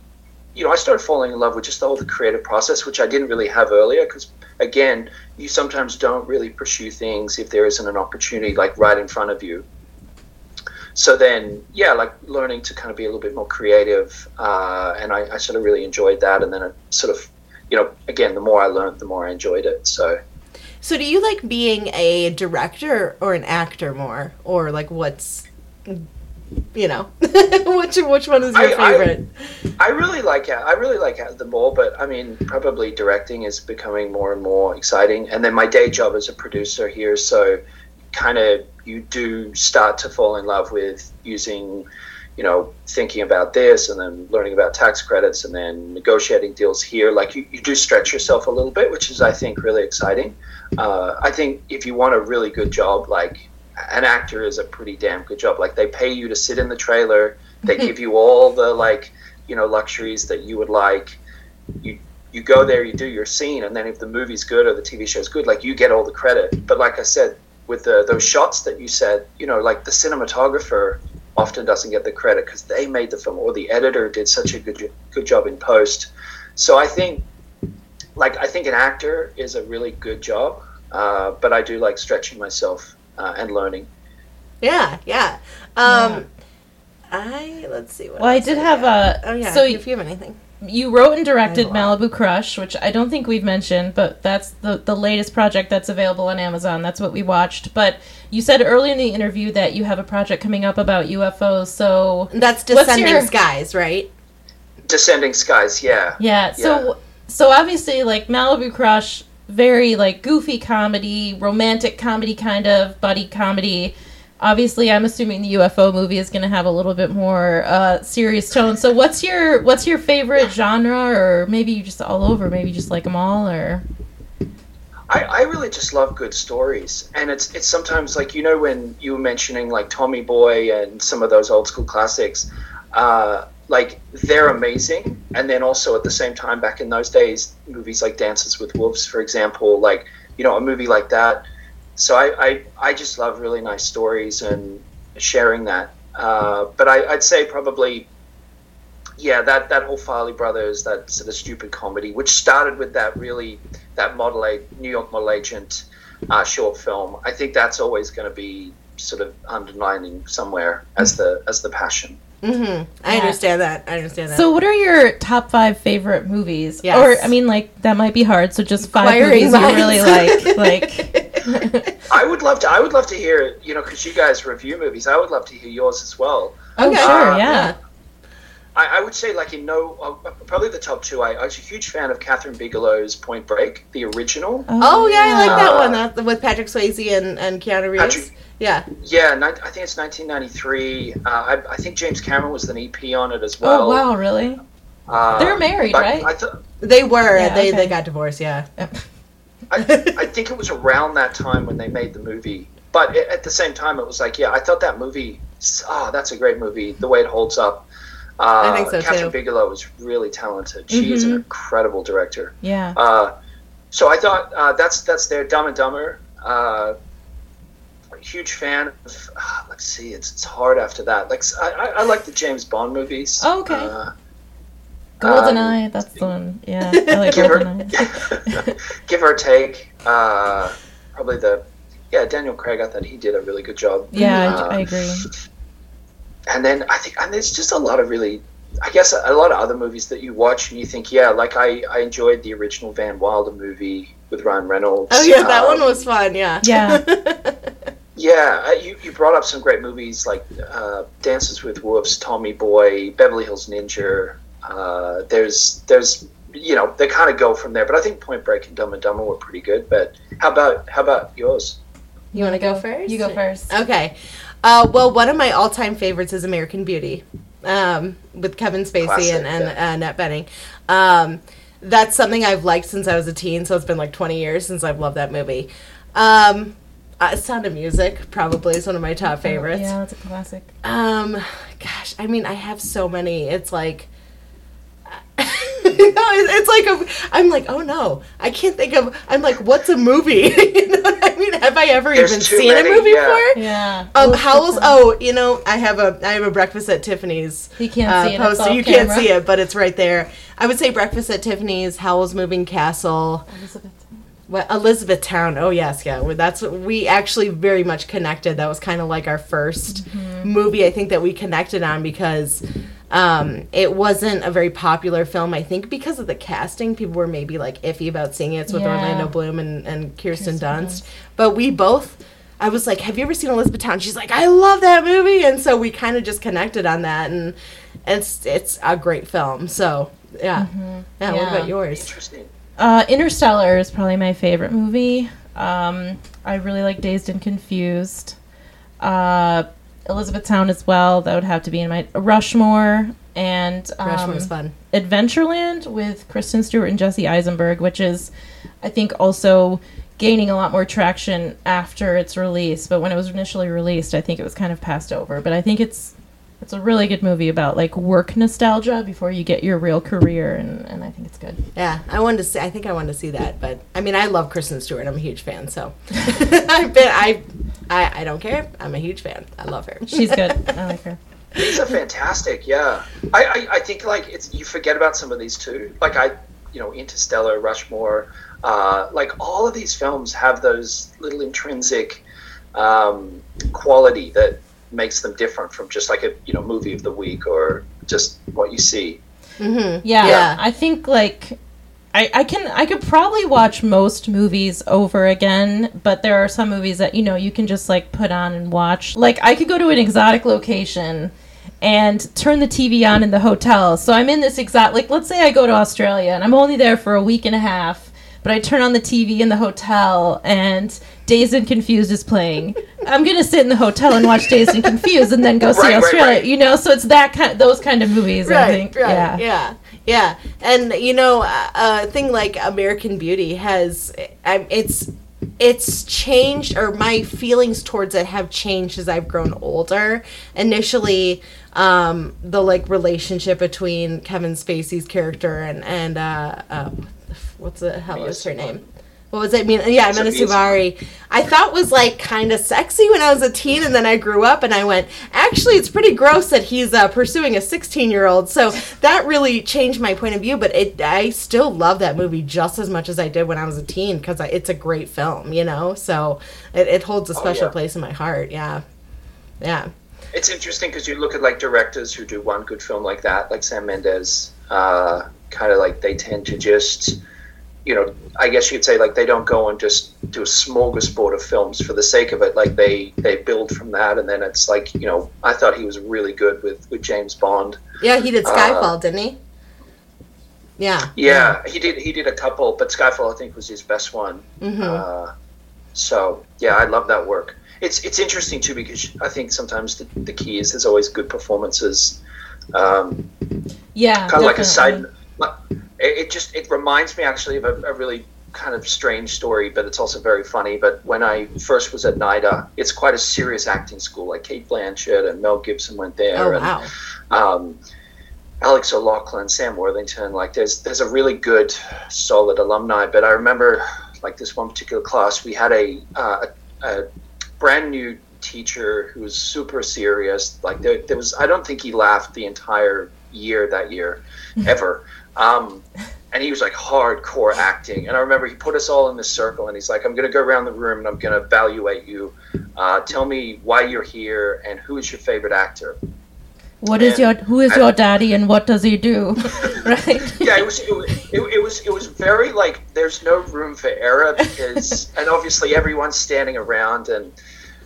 Speaker 3: you know, I started falling in love with just all the creative process, which I didn't really have earlier. Because again, you sometimes don't really pursue things if there isn't an opportunity like right in front of you. So then, yeah, like learning to kind of be a little bit more creative, uh, and I, I, sort of really enjoyed that. And then it sort of, you know, again, the more I learned, the more I enjoyed it. So.
Speaker 2: So, do you like being a director or an actor more, or like what's you know, [LAUGHS] which which one is your I, favorite?
Speaker 3: I, I, really like it. I really like the more, but I mean, probably directing is becoming more and more exciting. And then my day job as a producer here, so kind of you do start to fall in love with using, you know, thinking about this and then learning about tax credits and then negotiating deals here. Like you, you do stretch yourself a little bit, which is I think really exciting. Uh, I think if you want a really good job, like an actor is a pretty damn good job. Like they pay you to sit in the trailer, they give you all the like you know luxuries that you would like. You you go there, you do your scene, and then if the movie's good or the TV show's good, like you get all the credit. But like I said, with the, those shots that you said, you know, like the cinematographer often doesn't get the credit because they made the film or the editor did such a good good job in post. So I think, like I think an actor is a really good job, uh, but I do like stretching myself uh, and learning.
Speaker 2: Yeah, yeah. Um, yeah. I let's see.
Speaker 1: What well, I did I have a.
Speaker 2: Oh yeah. So if you have anything.
Speaker 1: You wrote and directed Malibu Crush, which I don't think we've mentioned, but that's the the latest project that's available on Amazon. That's what we watched. But you said earlier in the interview that you have a project coming up about UFOs. So
Speaker 2: that's Descending your... Skies, right?
Speaker 3: Descending Skies, yeah.
Speaker 1: Yeah. So yeah. so obviously, like Malibu Crush very like goofy comedy, romantic comedy kind of buddy comedy. Obviously, I'm assuming the UFO movie is going to have a little bit more uh, serious tone. So, what's your what's your favorite genre, or maybe you just all over? Maybe you just like them all, or
Speaker 3: I, I really just love good stories, and it's it's sometimes like you know when you were mentioning like Tommy Boy and some of those old school classics. Uh, like they're amazing and then also at the same time back in those days movies like dances with wolves for example like you know a movie like that so i i, I just love really nice stories and sharing that uh, but I, i'd say probably yeah that that whole farrelly brothers that sort of stupid comedy which started with that really that model a new york model agent uh, short film i think that's always going to be sort of underlining somewhere as the as the passion
Speaker 2: Mm-hmm. I yeah. understand that. I understand that.
Speaker 1: So, what are your top five favorite movies? Yes. Or, I mean, like that might be hard. So, just five movies minds. you really like.
Speaker 3: Like, [LAUGHS] [LAUGHS] I would love to. I would love to hear. It, you know, because you guys review movies. I would love to hear yours as well.
Speaker 1: Oh, okay. sure, uh, yeah.
Speaker 3: I, I, would say, like in no, uh, probably the top two. I, I, was a huge fan of Kathryn Bigelow's Point Break, the original.
Speaker 2: Oh, oh yeah, I like that uh, one. That, with Patrick Swayze and, and Keanu Reeves. Patrick, yeah.
Speaker 3: Yeah, I think it's 1993. Uh, I, I, think James Cameron was an EP on it as well.
Speaker 1: Oh wow, really? Uh, They're married, right? I th-
Speaker 2: they were. Yeah, they okay. they got divorced. Yeah. I,
Speaker 3: I think it was around that time when they made the movie. But it, at the same time, it was like, yeah, I thought that movie. Oh, that's a great movie. The way it holds up. Uh, I think so Kathryn too. Bigelow is really talented. She mm-hmm. is an mm-hmm. incredible director.
Speaker 1: Yeah.
Speaker 3: Uh, so I thought uh, that's that's their Dumb and Dumber. Uh, huge fan of. Uh, let's see, it's it's hard after that. Like I, I, I like the James Bond movies.
Speaker 1: Oh, okay. Goldeneye, um, that's the one. Yeah, I [LAUGHS] like
Speaker 3: give Goldeneye. [LAUGHS] Her, give or take, uh, probably the yeah Daniel Craig. I thought he did a really good job.
Speaker 1: Yeah, I, I agree.
Speaker 3: And then I think, and there's just a lot of really I guess a lot of other movies that you watch and you think, yeah, like I, I enjoyed the original Van Wilder movie with Ryan Reynolds.
Speaker 2: Oh yeah, that um, one was fun. Yeah.
Speaker 1: Yeah. [LAUGHS]
Speaker 3: Yeah, uh, you, you brought up some great movies like uh, Dances with Wolves, Tommy Boy, Beverly Hills Ninja. Uh, there's there's you know they kind of go from there. But I think Point Break and Dumb and Dumber were pretty good. But how about how about yours?
Speaker 2: You want to go first?
Speaker 1: You go first.
Speaker 2: Okay. Uh, well, one of my all-time favorites is American Beauty, um, with Kevin Spacey
Speaker 3: Classic,
Speaker 2: and, and
Speaker 3: yeah.
Speaker 2: uh, Annette Bening. Um, that's something I've liked since I was a teen, so it's been like 20 years since I've loved that movie. Um, uh, Sound of Music probably is one of my top favorites.
Speaker 1: Yeah, that's a classic.
Speaker 2: Um, gosh, I mean, I have so many. It's like, [LAUGHS] you know, it's like a, I'm like, oh no, I can't think of. I'm like, what's a movie? [LAUGHS] you know what I mean? Have I ever
Speaker 3: There's
Speaker 2: even seen
Speaker 3: many,
Speaker 2: a movie
Speaker 3: yeah.
Speaker 2: before?
Speaker 1: Yeah.
Speaker 2: Um, Howl's. Oh, you know, I have a I have a Breakfast at Tiffany's.
Speaker 1: You can't
Speaker 2: uh,
Speaker 1: see it, it's
Speaker 2: poster.
Speaker 1: off
Speaker 2: You can't see it, but it's right there. I would say Breakfast at Tiffany's, Howl's Moving Castle,
Speaker 1: Elizabeth.
Speaker 2: what Elizabethtown. Oh yes, yeah. well, That's we actually very much connected. That was kind of like our 1st
Speaker 1: Mm-hmm.
Speaker 2: movie I think that we connected on because um, it wasn't a very popular film. I think because of the casting, people were maybe like iffy about seeing it. It's with
Speaker 1: Yeah.
Speaker 2: Orlando Bloom and, and Kirsten,
Speaker 1: Kirsten
Speaker 2: Dunst. But we both. I was like, "Have you ever seen Elizabethtown?" She's like, "I love that movie," and so we kind of just connected on that, and it's it's a great film. So yeah, yeah. What about yours?
Speaker 3: Interesting.
Speaker 1: Uh, Interstellar is probably my favorite movie. Um, I really like Dazed and Confused. Uh, Elizabethtown as well. That would have to be in my Rushmore and um,
Speaker 2: Rushmore's fun.
Speaker 1: Adventureland with Kristen Stewart and Jesse Eisenberg, which is, I think, also gaining a lot more traction after its release. But when it was initially released, I think it was kind of passed over. But I think it's it's a really good movie about like work nostalgia before you get your real career, and, and I think it's good.
Speaker 2: Yeah, I wanted to see. I think I wanted to see that, but I mean, I love Kristen Stewart. I'm a huge fan, so [LAUGHS] [LAUGHS] I've been. I, I, I don't care. I'm a huge fan. I love her.
Speaker 1: She's good. [LAUGHS] I like her.
Speaker 3: These are fantastic. Yeah, I, I, I think like it's you forget about some of these too. Like I, you know, Interstellar, Rushmore, uh, like all of these films have those little intrinsic um, quality that makes them different from just like a you know movie of the week or just what you see.
Speaker 2: Mm-hmm.
Speaker 1: Yeah,
Speaker 2: Yeah.
Speaker 1: I think like I, I can I could probably watch most movies over again, but there are some movies that you know you can just like put on and watch. Like I could go to an exotic location and turn the TV on in the hotel. So I'm in this exact like let's say I go to Australia and I'm only there for a week and a half, but I turn on the TV in the hotel and Dazed and Confused is playing. I'm gonna sit in the hotel and watch Dazed and Confused and then go see
Speaker 3: Right, right,
Speaker 1: Australia.
Speaker 3: right.
Speaker 1: You know, so it's that kind those kind of movies. I
Speaker 2: Right,
Speaker 1: think.
Speaker 2: right,
Speaker 1: yeah.
Speaker 2: yeah, yeah, And you know, a a thing like American Beauty has, it's it's changed, or my feelings towards it have changed as I've grown older. Initially, um, the like relationship between Kevin Spacey's character and and uh, uh, what's the hell
Speaker 3: Mena
Speaker 2: is her
Speaker 3: Suvari.
Speaker 2: name? What was it? I mean, yeah,
Speaker 3: Sophia
Speaker 2: Suvari. I thought was like kind of sexy when I was a teen, and then I grew up and I went, actually, it's pretty gross that he's uh, pursuing a 16 year old. So that really changed my point of view. But it, I still love that movie just as much as I did when I was a teen because it's a great film, you know. So it, it holds a special
Speaker 3: Oh, yeah.
Speaker 2: place in my heart. Yeah, yeah,
Speaker 3: It's interesting because you look at like directors who do one good film like that, like Sam Mendes. Uh, kind of like they tend to just, you know, I guess you'd say like they don't go and just do a smorgasbord of films for the sake of it. Like they they build from that, and then it's like you know, I thought he was really good with with James Bond.
Speaker 2: yeah. He did
Speaker 3: Uh,
Speaker 2: Skyfall, didn't he? Yeah.
Speaker 3: Yeah, he did he did a couple, but Skyfall I think was his best one.
Speaker 2: Mm-hmm.
Speaker 3: Uh, so yeah, I love that work. It's it's interesting too because I think sometimes the, the key is there's always good performances. Um,
Speaker 1: Yeah,
Speaker 3: kind of like a side.
Speaker 1: definitely.
Speaker 3: like, It, it just it reminds me actually of a, a really kind of strange story, but it's also very funny. But when I first was at NIDA, it's quite a serious acting school. Like Cate Blanchett and Mel Gibson went there,
Speaker 2: Oh
Speaker 3: and
Speaker 2: wow.
Speaker 3: um, Alex O'Loughlin, Sam Worthington. Like there's there's a really good, solid alumni. But I remember like this one particular class, we had a uh, a, a brand new teacher who was super serious. Like there, there was I don't think he laughed the entire year that year, [LAUGHS] ever. Um, and he was like hardcore acting. And I remember he put us all in this circle, and he's like, "I'm going to go around the room and I'm going to evaluate you. Uh, tell me why you're here and who is your favorite actor."
Speaker 1: What is your who is your daddy and what does he do? [LAUGHS] right?
Speaker 3: yeah, it was it, it, it was it was very like there's no room for error because [LAUGHS] and obviously everyone's standing around and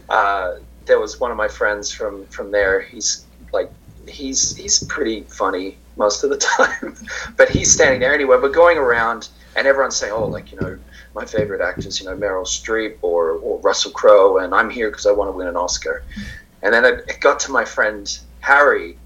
Speaker 3: uh, there was one of my friends from from there. He's like he's he's pretty funny most of the [LAUGHS] time. but he's standing there anyway. We're going around, and everyone's saying, "Oh, like you know, my favorite actors, you know, Meryl Streep or, or Russell Crowe, and I'm here because I want to win an Oscar." And then it, it got to my friend Harry,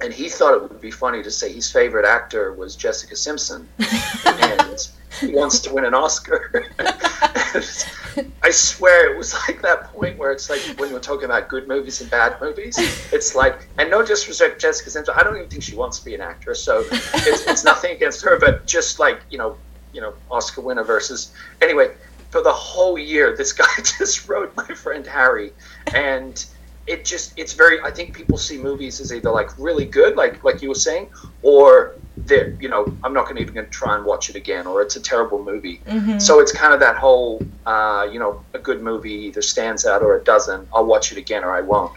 Speaker 3: and he thought it would be funny to say his favorite actor was Jessica Simpson, [LAUGHS] and he wants to win an Oscar. [LAUGHS] I swear it was like that point where it's like when were talking about good movies and bad movies. It's like, and no disrespect Jessica Simpson, I don't even think she wants to be an actress, so it's, it's nothing against her, but just like you know, you know, Oscar winner versus anyway. For the whole year, this guy [LAUGHS] just wrote my friend Harry, and it just it's very i think people see movies as either like really good like like you were saying or they're you know i'm not going to even try and watch it again or it's a terrible movie
Speaker 1: Mm-hmm.
Speaker 3: so it's kind of that whole uh, you know a good movie either stands out or it doesn't i'll watch it again or i won't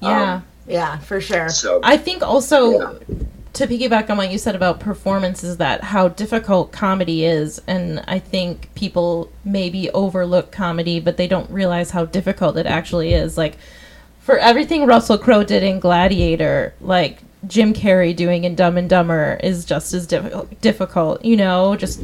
Speaker 1: Yeah.
Speaker 3: Um,
Speaker 2: Yeah, for sure.
Speaker 3: so
Speaker 1: I think also
Speaker 3: Yeah.
Speaker 1: to piggyback on what you said about performances, that how difficult comedy is, and I think people maybe overlook comedy, but they don't realize how difficult it actually is. Like for everything Russell Crowe did in Gladiator, like Jim Carrey doing in Dumb and Dumber is just as difficult. Difficult, you know, just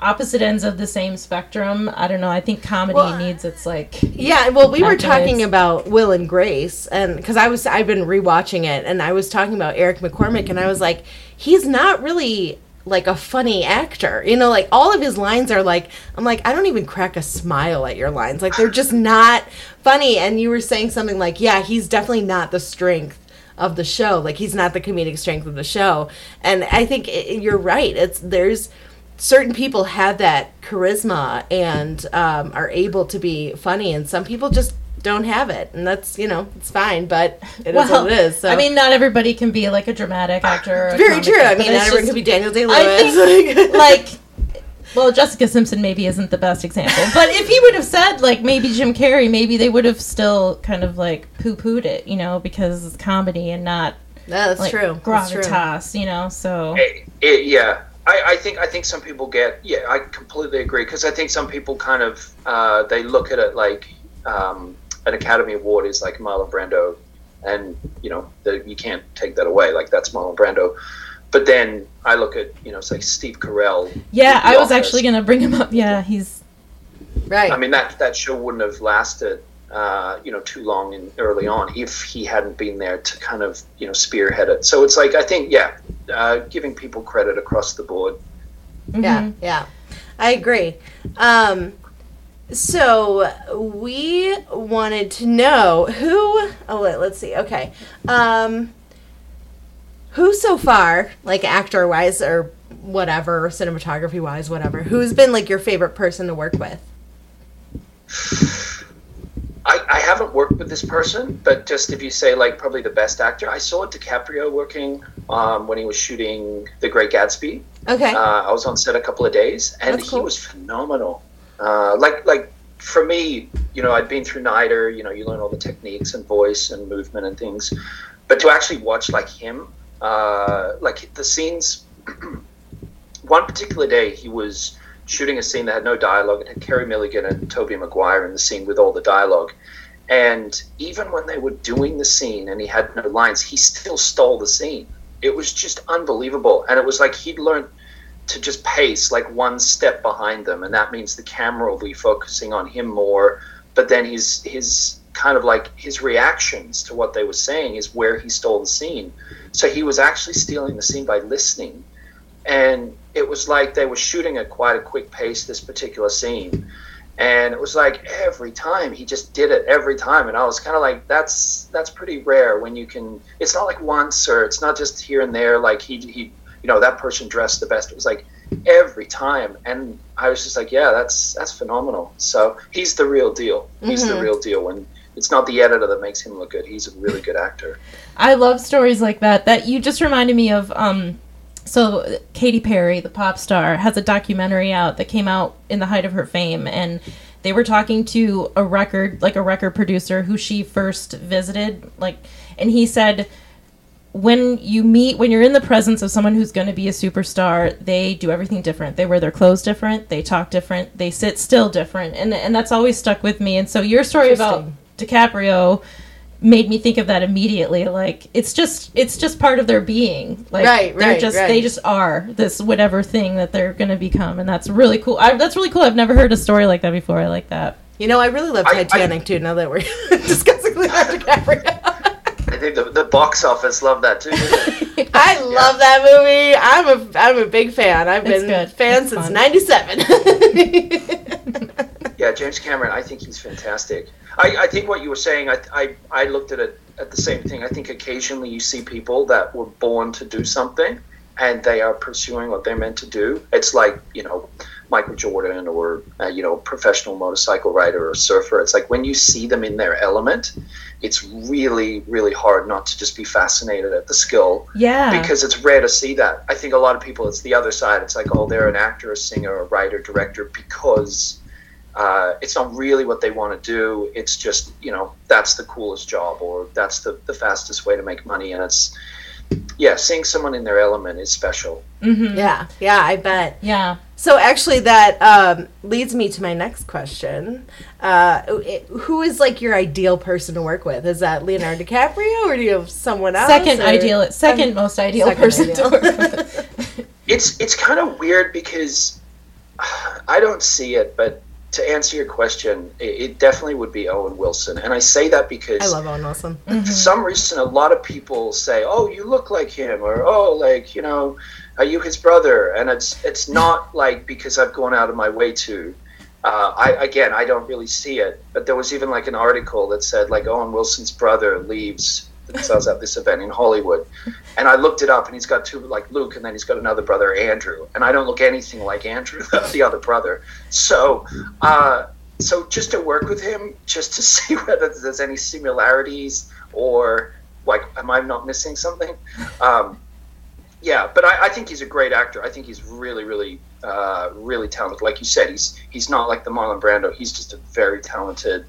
Speaker 1: opposite ends of the same spectrum. I don't know. I think comedy
Speaker 2: Well,
Speaker 1: needs its like.
Speaker 2: Yeah, well, we were talking about Will and Grace, and because I was, I've been rewatching it, and I was talking about Eric McCormack, and I was like, he's not really like a funny actor, you know, like all of his lines are like, I'm like, I don't even crack a smile at your lines, like they're just not funny. And you were saying something like, yeah, he's definitely not the strength of the show, like he's not the comedic strength of the show, and I think i you're right. It's there's certain people have that charisma and um, are able to be funny, and some people just don't have it, and that's you know it's fine, but it is what it is. So.
Speaker 1: I mean, not everybody can be like a dramatic actor. Or
Speaker 2: very
Speaker 1: comic
Speaker 2: true. I mean,
Speaker 1: but
Speaker 2: not
Speaker 1: it's
Speaker 2: everyone
Speaker 1: just-
Speaker 2: can be Daniel Day
Speaker 1: I
Speaker 2: Lewis. [LAUGHS]
Speaker 1: like, well, Jessica Simpson maybe isn't the best example, but if he would have said like maybe Jim Carrey, maybe they would have still kind of like poo pooed it, you know, because it's comedy and not
Speaker 2: that's
Speaker 1: like
Speaker 2: true. That's true.
Speaker 1: gravitas, you know. So
Speaker 3: it, it, yeah I, I think I think some people get yeah I completely agree because I think some people kind of uh, they look at it like um, an Academy Award is like Marlon Brando and you know the, you can't take that away like that's Marlon Brando but then I look at you know say Steve Carell
Speaker 1: yeah, I was
Speaker 3: Office.
Speaker 1: actually gonna bring him up. Yeah, he's
Speaker 2: Right.
Speaker 3: I mean that that show wouldn't have lasted uh, you know too long and early on if he hadn't been there to kind of you know spearhead it so it's like I think yeah uh, giving people credit across the board
Speaker 2: Yeah,
Speaker 1: mhm.
Speaker 2: yeah, I agree. Um, so we wanted to know who. Oh, let, let's see. Okay, um, who so far, like actor wise or whatever, cinematography wise, whatever, who's been like your favorite person to work with?
Speaker 3: I, I haven't worked with this person, but just if you say like probably the best actor, I saw DiCaprio working um, when he was shooting The Great Gatsby.
Speaker 2: Okay,
Speaker 3: Uh, I was on set a couple of days, and
Speaker 2: That's
Speaker 3: he was phenomenal. Uh, like like for me, you know, I'd been through NIDA. You know, you learn all the techniques and voice and movement and things, but to actually watch like him, uh, like the scenes. [CLEARS THROAT] one particular day, he was shooting a scene that had no dialogue. It had Carey Mulligan and Tobey Maguire in the scene with all the dialogue. And even when they were doing the scene and he had no lines, he still stole the scene. It was just unbelievable. And it was like he'd learned to just pace like one step behind them. And that means the camera will be focusing on him more. But then his, his kind of like his reactions to what they were saying is where he stole the scene. So he was actually stealing the scene by listening and it was like they were shooting at quite a quick pace this particular scene and it was like every time he just did it every time and i was kind of like that's that's pretty rare when you can it's not like once or it's not just here and there like he he you know that person dressed the best it was like every time and i was just like yeah that's that's phenomenal so he's the real deal he's the
Speaker 2: Mhm.
Speaker 3: real deal when it's not the editor that makes him look good he's a really good actor
Speaker 1: I love stories like that. That you just reminded me of. Um, so Katy Perry, the pop star, has a documentary out that came out in the height of her fame, and they were talking to a record, like a record producer who she first visited, like, and he said. When you meet, when you're in the presence of someone who's going to be a superstar, they do everything different. They wear their clothes different. They talk different. They sit still different, and and that's always stuck with me. And so your story about DiCaprio, made me think of that immediately. Like it's just it's just part of their being. Like
Speaker 2: Right,
Speaker 1: they're
Speaker 2: right,
Speaker 1: just
Speaker 2: right.
Speaker 1: they just are this whatever thing that they're going to become, and that's really cool. I, that's really cool. I've never heard a story like that before. I like that.
Speaker 2: You know, I really love
Speaker 3: I- I-
Speaker 2: Titanic too. Now that we're [LAUGHS] discussing Leonardo [LAUGHS] DiCaprio,
Speaker 3: I think the, the box office loved that too. didn't they? [LAUGHS]
Speaker 2: I love that movie. I'm a I'm a big fan. I've
Speaker 1: It's
Speaker 2: been
Speaker 1: good.
Speaker 2: fan
Speaker 1: It's
Speaker 2: since '97. [LAUGHS]
Speaker 3: yeah, James Cameron, I think he's fantastic. I, I think what you were saying, I, I, I looked at it at the same thing. I think occasionally you see people that were born to do something and they are pursuing what they're meant to do. It's like, you know, Michael Jordan or, uh, you know, professional motorcycle rider or surfer. It's like when you see them in their element, it's really, really hard not to just be fascinated at the skill
Speaker 1: Yeah.
Speaker 3: because it's rare to see that. I think a lot of people, it's the other side. It's like, oh, they're an actor, a singer, a writer, director because uh, it's not really what they want to do. It's just, you know, that's the coolest job or that's the, the fastest way to make money. And it's, yeah, seeing someone in their element is special.
Speaker 1: hmm
Speaker 2: yeah, yeah, I bet.
Speaker 1: Yeah.
Speaker 2: So actually, that um, leads me to my next question. Uh, it- who is like your ideal person to work with? Is that Leonardo DiCaprio, or do you have someone else?
Speaker 1: Second
Speaker 2: or-
Speaker 1: ideal, second most ideal
Speaker 2: second
Speaker 1: person
Speaker 2: ideal.
Speaker 1: to work with. [LAUGHS]
Speaker 3: It's it's kind of weird because [SIGHS] I don't see it, but to answer your question, it, it definitely would be Owen Wilson, and I say that because
Speaker 2: I love Owen Wilson.
Speaker 1: Mm-hmm.
Speaker 3: for some reason, a lot of people say, "Oh, you look like him," or "Oh, like you know, are you his brother?" And it's it's not like because I've gone out of my way to. Uh, I again, I don't really see it, but there was even like an article that said like Owen Wilson's brother leaves. Was at this event in Hollywood, and I looked it up, and he's got two like Luke, and then he's got another brother Andrew, and I don't look anything like Andrew, [LAUGHS] the other brother. So, uh, so just to work with him, just to [LAUGHS] see whether there's any similarities or like, am I not missing something? Um, yeah, but I, I think he's a great actor. I think he's really, really, uh, really talented. Like you said, he's he's not like the Marlon Brando. He's just a very talented,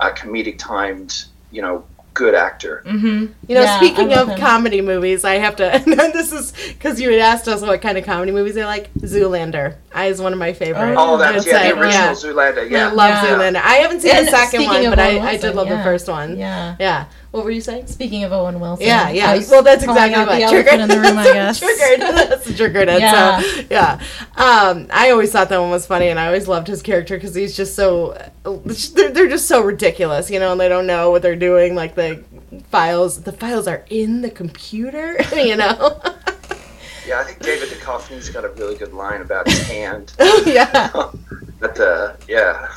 Speaker 3: uh, comedic timed, you know, good actor.
Speaker 1: hmm
Speaker 2: You know,
Speaker 1: Yeah,
Speaker 2: speaking of
Speaker 1: him.
Speaker 2: comedy movies, I have to. [LAUGHS] this is because you had asked us what kind of comedy movies I like. Zoolander I is one of my favorites.
Speaker 3: Oh,
Speaker 2: I
Speaker 3: that's yeah,
Speaker 2: say,
Speaker 3: the original Zoolander. Yeah,
Speaker 2: I love
Speaker 1: Yeah.
Speaker 2: Zoolander. I haven't seen
Speaker 1: And
Speaker 2: the second one, but I, I did
Speaker 1: Wilson,
Speaker 2: love the first one.
Speaker 1: Yeah.
Speaker 2: Yeah. What were you saying?
Speaker 1: Speaking of Owen Wilson,
Speaker 2: Yeah, yeah.
Speaker 1: I was
Speaker 2: Well, that's exactly
Speaker 1: out
Speaker 2: what
Speaker 1: the
Speaker 2: triggered
Speaker 1: in the room. I [LAUGHS] guess
Speaker 2: triggered. [LAUGHS] That's triggered it.
Speaker 1: Yeah.
Speaker 2: So yeah, um, I always thought that one was funny, and I always loved his character because he's just so they're, they're just so ridiculous, you know, and they don't know what they're doing. Like the files, the files are in the computer, [LAUGHS] you know.
Speaker 3: yeah. I think David Duchovny's got a really good line about his hand.
Speaker 2: yeah,
Speaker 3: But the [LAUGHS] yeah,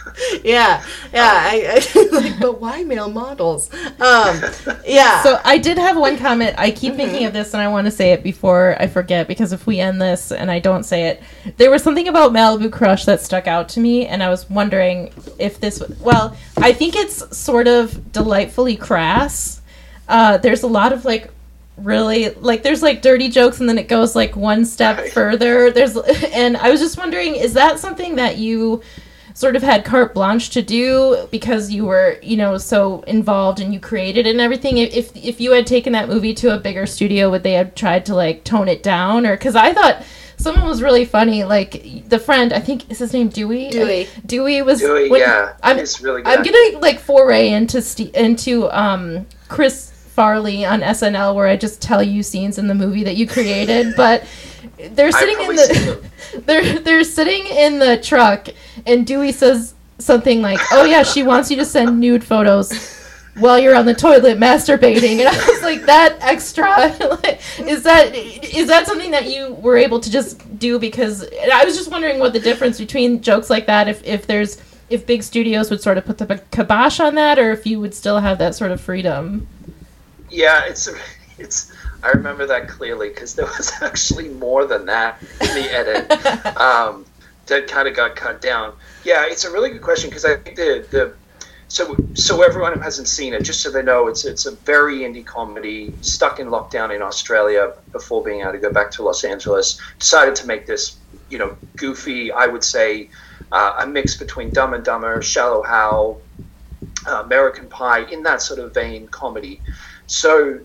Speaker 2: yeah, yeah. I, I [LAUGHS] like, but why male models? Um, yeah.
Speaker 1: So I did have one comment. I keep thinking of this, and I want to say it before I forget because if we end this and I don't say it, there was something about Malibu Crush that stuck out to me, and I was wondering if this. Well, I think it's sort of delightfully crass. Uh, there's a lot of like really like there's like dirty jokes and then it goes like one step further. There's [LAUGHS] and i was just wondering is that something that you sort of had carte blanche to do because you were you know so involved and you created and everything? If if, if you had taken that movie to a bigger studio would they have tried to like tone it down? Or because i thought someone was really funny like the friend i think is his name dewey?
Speaker 2: Dewey.
Speaker 1: dewey was
Speaker 3: Dewey,
Speaker 1: when-
Speaker 3: yeah,
Speaker 1: I'm,
Speaker 3: he's really good.
Speaker 1: I'm gonna like foray into Ste into um Chris Farley on SNL where I just tell you scenes in the movie that you created, [LAUGHS] but they're sitting in the [LAUGHS] they're they're sitting in the truck and Dewey says something like, "Oh yeah, she wants you to send nude photos." While you're on the toilet masturbating, and I was like, "That extra [LAUGHS] like, is that is that something that you were able to just do?" Because I was just wondering what the difference between jokes like that, if if there's if big studios would sort of put the kibosh on that, or if you would still have that sort of freedom.
Speaker 3: Yeah, it's it's. I remember that clearly because there was [LAUGHS] actually more than that in the edit [LAUGHS] um, that kind of got cut down. Yeah, it's a really good question because I think the the so so everyone who hasn't seen it, just so they know, it's it's a very indie comedy stuck in lockdown in Australia before being able to go back to Los Angeles. Decided to make this, you know, goofy. I would say uh, a mix between Dumb and Dumber, Shallow Hal, uh, American Pie, in that sort of vein comedy. So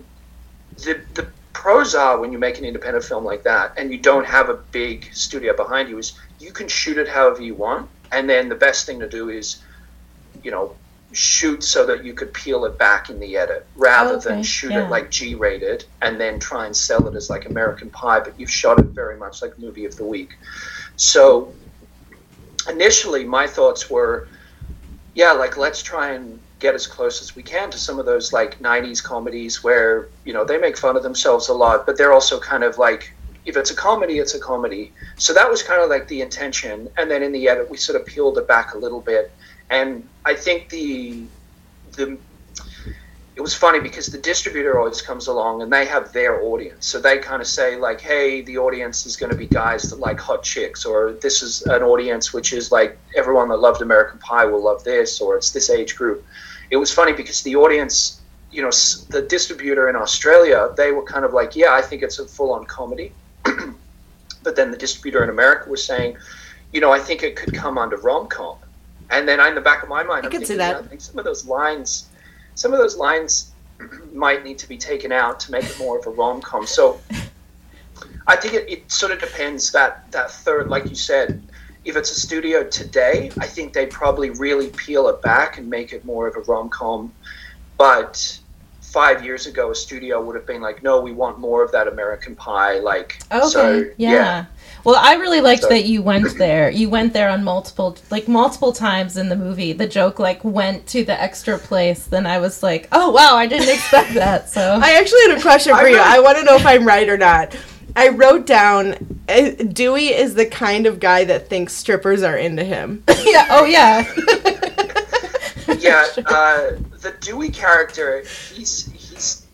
Speaker 3: the the pros are when you make an independent film like that and you don't have a big studio behind you is you can shoot it however you want and then the best thing to do is you know shoot so that you could peel it back in the edit rather
Speaker 1: Okay,
Speaker 3: than shoot
Speaker 1: yeah.
Speaker 3: it like G rated and then try and sell it as like American Pie, but you've shot it very much like movie of the week. So initially, my thoughts were, yeah, like let's try and get as close as we can to some of those like 90s comedies where, you know, they make fun of themselves a lot, but they're also kind of like, if it's a comedy, it's a comedy. So that was kind of like the intention. And then in the edit, we sort of peeled it back a little bit. And I think the, the, it was funny because the distributor always comes along and they have their audience. So they kind of say like, "Hey, the audience is going to be guys that like hot chicks," or "This is an audience which is like everyone that loved American Pie will love this," or "It's this age group." It was funny because the audience, you know, the distributor in Australia, they were kind of like, "Yeah, I think it's a full-on comedy," [CLEARS THROAT] but then the distributor in America was saying, "You know, I think it could come under rom-com." And then in the back of my mind,
Speaker 2: I
Speaker 3: I'm thinking,
Speaker 2: that.
Speaker 3: "Yeah, I think some of those lines some of those lines [CLEARS THROAT] might need to be taken out to make it more of a rom com. So I think it, it sort of depends that that third, like you said, if it's a studio today, I think they probably really peel it back and make it more of a rom com. But five years ago, a studio would have been like, no, we want more of that American Pie. Like,
Speaker 1: Okay.
Speaker 3: so
Speaker 1: yeah. Well, I really liked
Speaker 3: So-
Speaker 1: that you went there. You went there on multiple, like multiple times in the movie. The joke like went to the extra place. Then I was like, oh wow, I didn't expect that. So [LAUGHS]
Speaker 2: I actually had a question for
Speaker 3: I
Speaker 2: you.
Speaker 3: really-
Speaker 2: I want to know if I'm right or not. I wrote down uh, Dewey is the kind of guy that thinks strippers are into him. [LAUGHS] [LAUGHS]
Speaker 1: yeah. Oh yeah. [LAUGHS]
Speaker 3: yeah, uh, the Dewey character, he's he's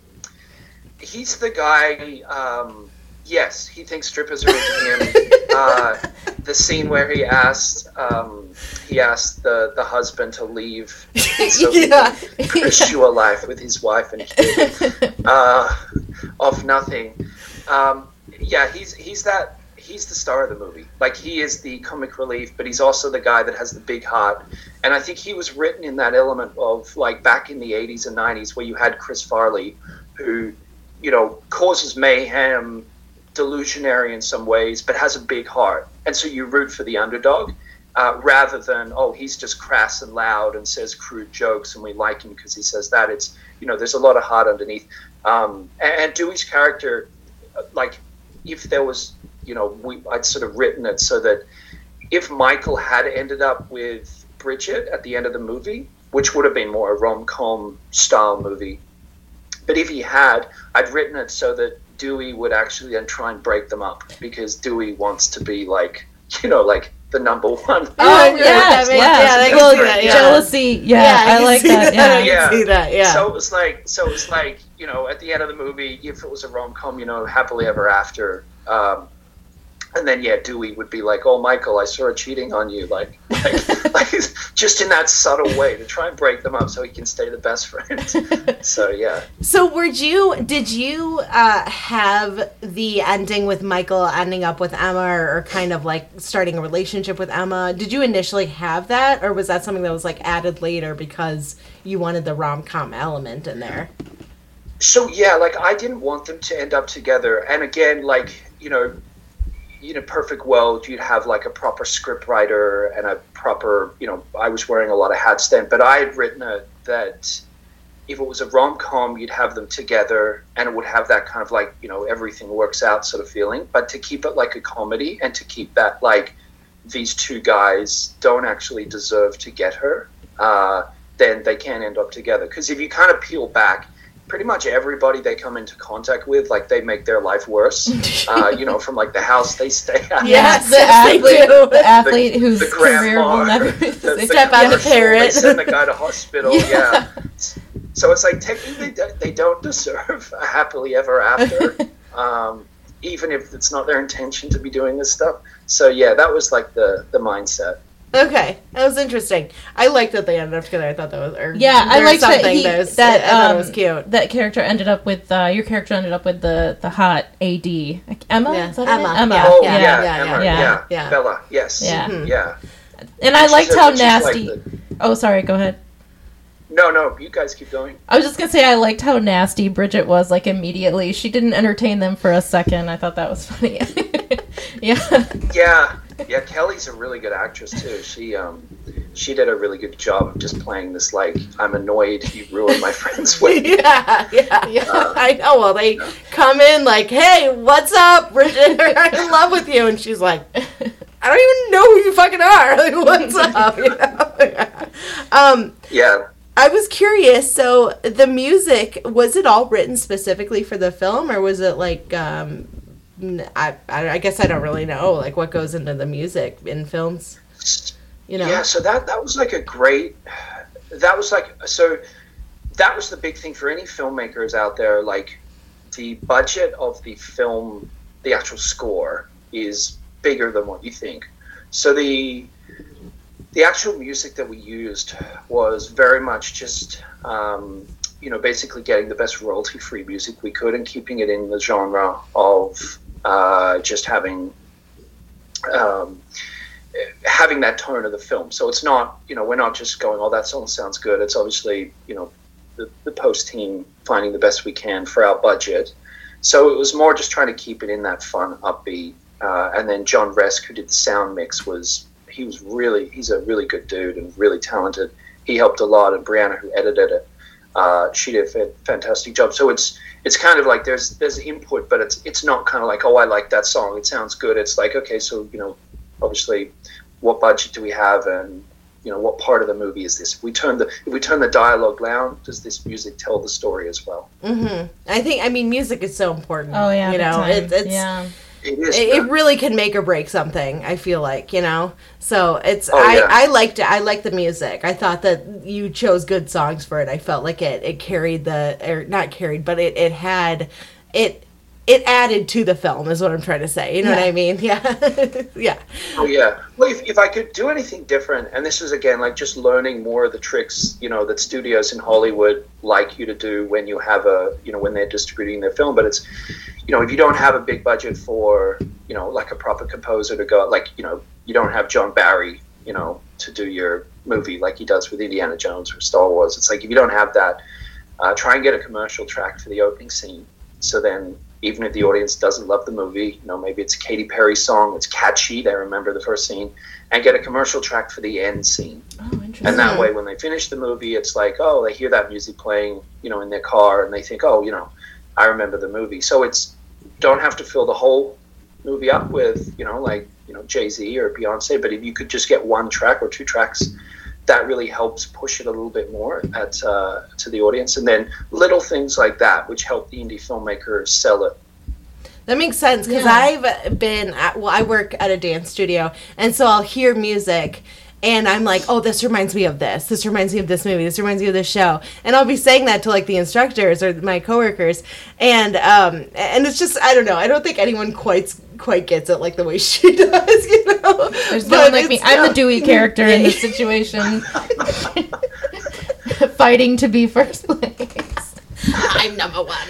Speaker 3: he's the guy. Um, yes, he thinks strippers are into him. Uh, the scene where he asked um, he asked the the husband to leave so he
Speaker 2: yeah.
Speaker 3: could pursue a life with his wife and kid uh, of nothing. Um, yeah, he's he's that he's the star of the movie. Like he is the comic relief, but he's also the guy that has the big heart. And I think he was written in that element of like back in the '80s and '90s where you had Chris Farley, who you know causes mayhem, delusionary in some ways, but has a big heart, and so you root for the underdog. Uh, rather than oh he's just crass and loud and says crude jokes and we like him because he says that it's you know there's a lot of heart underneath um, and, and Dewey's character uh, like if there was you know we I'd sort of written it so that if Michael had ended up with Bridget at the end of the movie which would have been more a rom-com style movie but if he had I'd written it so that Dewey would actually then try and break them up because Dewey wants to be like you know like the number one
Speaker 1: Oh, oh
Speaker 2: yeah,
Speaker 1: yeah,
Speaker 2: that makes-
Speaker 1: yeah.
Speaker 2: yeah, I can
Speaker 1: Well,
Speaker 2: see that, yeah.
Speaker 1: Jealousy. Yeah, I,
Speaker 2: can
Speaker 1: like
Speaker 2: see
Speaker 1: that.
Speaker 2: I
Speaker 1: Yeah.
Speaker 2: can
Speaker 3: Yeah.
Speaker 2: see that. Yeah.
Speaker 3: So it was like, so it was like, you know, at the end of the movie, if it was a rom com, you know, happily ever after. Um, and then yeah, Dewey would be like, "Oh, Michael, I saw her cheating on you," like, [LAUGHS] like, like just in that subtle way to try and break them up so he can stay the best friend. [LAUGHS] so yeah,
Speaker 2: So were you did you uh, have the ending with Michael ending up with Emma or, or kind of like starting a relationship with Emma? Did you initially have that or was that something that was like added later because you wanted the rom-com element in there?
Speaker 3: So yeah, like I didn't want them to end up together. And again, like you know, in a perfect world, you'd have like a proper script writer and a proper, you know, I was wearing a lot of hats then, but I had written it that if it was a rom com, you'd have them together and it would have that kind of like, you know, everything works out sort of feeling. But to keep it like a comedy and to keep that like these two guys don't actually deserve to get her, uh, then they can't end up together. Because if you kind of peel back, pretty much everybody they come into contact with, like they make their life worse. [LAUGHS] uh, you know, from like the house they stay at. [LAUGHS]
Speaker 2: Yes,
Speaker 1: the
Speaker 2: yes,
Speaker 1: athlete,
Speaker 2: do. [LAUGHS]
Speaker 1: the athlete whose
Speaker 3: the
Speaker 1: career
Speaker 3: grandma,
Speaker 1: will never be
Speaker 3: the,
Speaker 1: the same.
Speaker 2: Step on the
Speaker 3: commercial,
Speaker 2: parrot.
Speaker 3: They send the guy to hospital.
Speaker 1: Yeah.
Speaker 3: Yeah. So it's like technically they- they don't deserve a happily ever after, um, even if it's not their intention to be doing this stuff. So yeah, that was like the the mindset.
Speaker 2: Okay, that was interesting. I liked that they ended up together. I thought that was or
Speaker 1: Yeah, I
Speaker 2: there was
Speaker 1: liked that he,
Speaker 2: that, was,
Speaker 1: that
Speaker 2: I thought
Speaker 1: um,
Speaker 2: it was cute.
Speaker 1: That character ended up with uh, your character ended up with the the hot AD Emma.
Speaker 2: Yeah,
Speaker 1: Is that her name?
Speaker 2: Emma,
Speaker 1: Emma.
Speaker 2: yeah,
Speaker 3: Oh
Speaker 1: yeah.
Speaker 3: yeah,
Speaker 2: yeah,
Speaker 3: Emma,
Speaker 1: yeah,
Speaker 3: yeah,
Speaker 2: yeah.
Speaker 3: Bella, yes,
Speaker 1: Yeah.
Speaker 2: Mhm.
Speaker 3: yeah.
Speaker 1: And I liked
Speaker 3: a-
Speaker 1: how
Speaker 3: she's like
Speaker 1: nasty.
Speaker 3: the-
Speaker 1: oh, sorry. Go ahead.
Speaker 3: no, no, you guys keep going.
Speaker 1: I was just gonna say I liked how nasty Bridget was. Like immediately, she didn't entertain them for a second. I thought that was funny. [LAUGHS] yeah.
Speaker 3: Yeah, yeah. Kelly's a really good actress too. She, um, she did a really good job of just playing this like I'm annoyed you ruined my [LAUGHS] friend's [LAUGHS] wedding.
Speaker 2: yeah, yeah, yeah.
Speaker 3: Uh,
Speaker 2: I know. Well, they come in like, "Hey, what's up, Bridget? [LAUGHS] I'm in love with you," and she's like, "I don't even know who you fucking are. Like, what's up?" You know? um,
Speaker 3: Yeah,
Speaker 2: I was curious. So, the music was it all written specifically for the film, or was it like? Um, I, I guess I don't really know like what goes into the music in films. You know.
Speaker 3: Yeah, so that that was like a great. That was like so. That was the big thing for any filmmakers out there. Like, the budget of the film, the actual score is bigger than what you think. So the the actual music that we used was very much just um, you know basically getting the best royalty free music we could and keeping it in the genre of uh, just having um, having that tone of the film. So it's not, you know, we're not just going, oh, that song sounds good. It's obviously, you know, the, the post team finding the best we can for our budget. So it was more just trying to keep it in that fun, upbeat. Uh, and then John Resk, who did the sound mix, was he was really he's a really good dude and really talented. He helped a lot, and Brianna, who edited it, uh, she did a fantastic job. So it's it's kind of like there's there's input, but it's it's not kind of like oh I like that song, it sounds good. It's like okay, so you know, obviously, what budget do we have, and you know what part of the movie is this? If we turn the if we turn the dialogue down, does this music tell the story as well?
Speaker 2: hmm I think I mean music is so important.
Speaker 1: Oh yeah,
Speaker 2: you know
Speaker 1: time.
Speaker 2: it's it's
Speaker 1: yeah.
Speaker 3: It is.
Speaker 2: it, it really can make or break something. I feel like you know. So it's
Speaker 3: Oh,
Speaker 2: I
Speaker 3: yeah.
Speaker 2: I liked it. I liked the music. I thought that you chose good songs for it. I felt like it it carried the or not carried, but it it had it it added to the film is what I'm trying to say. You know what I mean? [LAUGHS] Yeah, yeah.
Speaker 3: Oh yeah. Well, if, if I could do anything different, and this is again like just learning more of the tricks, you know, that studios in Hollywood like you to do when you have a, you know, when they're distributing their film. But it's, you know, if you don't have a big budget for, you know, like a proper composer to go, like, you know, you don't have John Barry, you know, to do your movie like he does with Indiana Jones or Star Wars. It's like if you don't have that, uh, try and get a commercial track for the opening scene. So then, even if the audience doesn't love the movie, you know, maybe it's a Katy Perry song, it's catchy, they remember the first scene, and get a commercial track for the end scene.
Speaker 1: Oh, interesting.
Speaker 3: And that way, when they finish the movie, it's like, oh, they hear that music playing, you know, in their car, and they think, oh, you know, I remember the movie. So it's don't have to fill the whole movie up with, you know, like you know Jay Z or Beyonce, but if you could just get one track or two tracks, that really helps push it a little bit more at uh, to the audience. And then little things like that, which help the indie filmmaker sell it.
Speaker 2: That makes sense because
Speaker 1: Yeah.
Speaker 2: I've been at, well, I work at a dance studio, and so I'll hear music. And I'm like, oh, this reminds me of this. This reminds me of this movie. This reminds me of this show. And I'll be saying that to like the instructors or my coworkers, and um, and it's just I don't know. I don't think anyone quite quite gets it like the way [LAUGHS] she does. You know,
Speaker 1: There's no
Speaker 2: But
Speaker 1: one like me. I'm the Dewey [LAUGHS] character in this [LAUGHS] situation, fighting to be first place.
Speaker 2: I'm number one.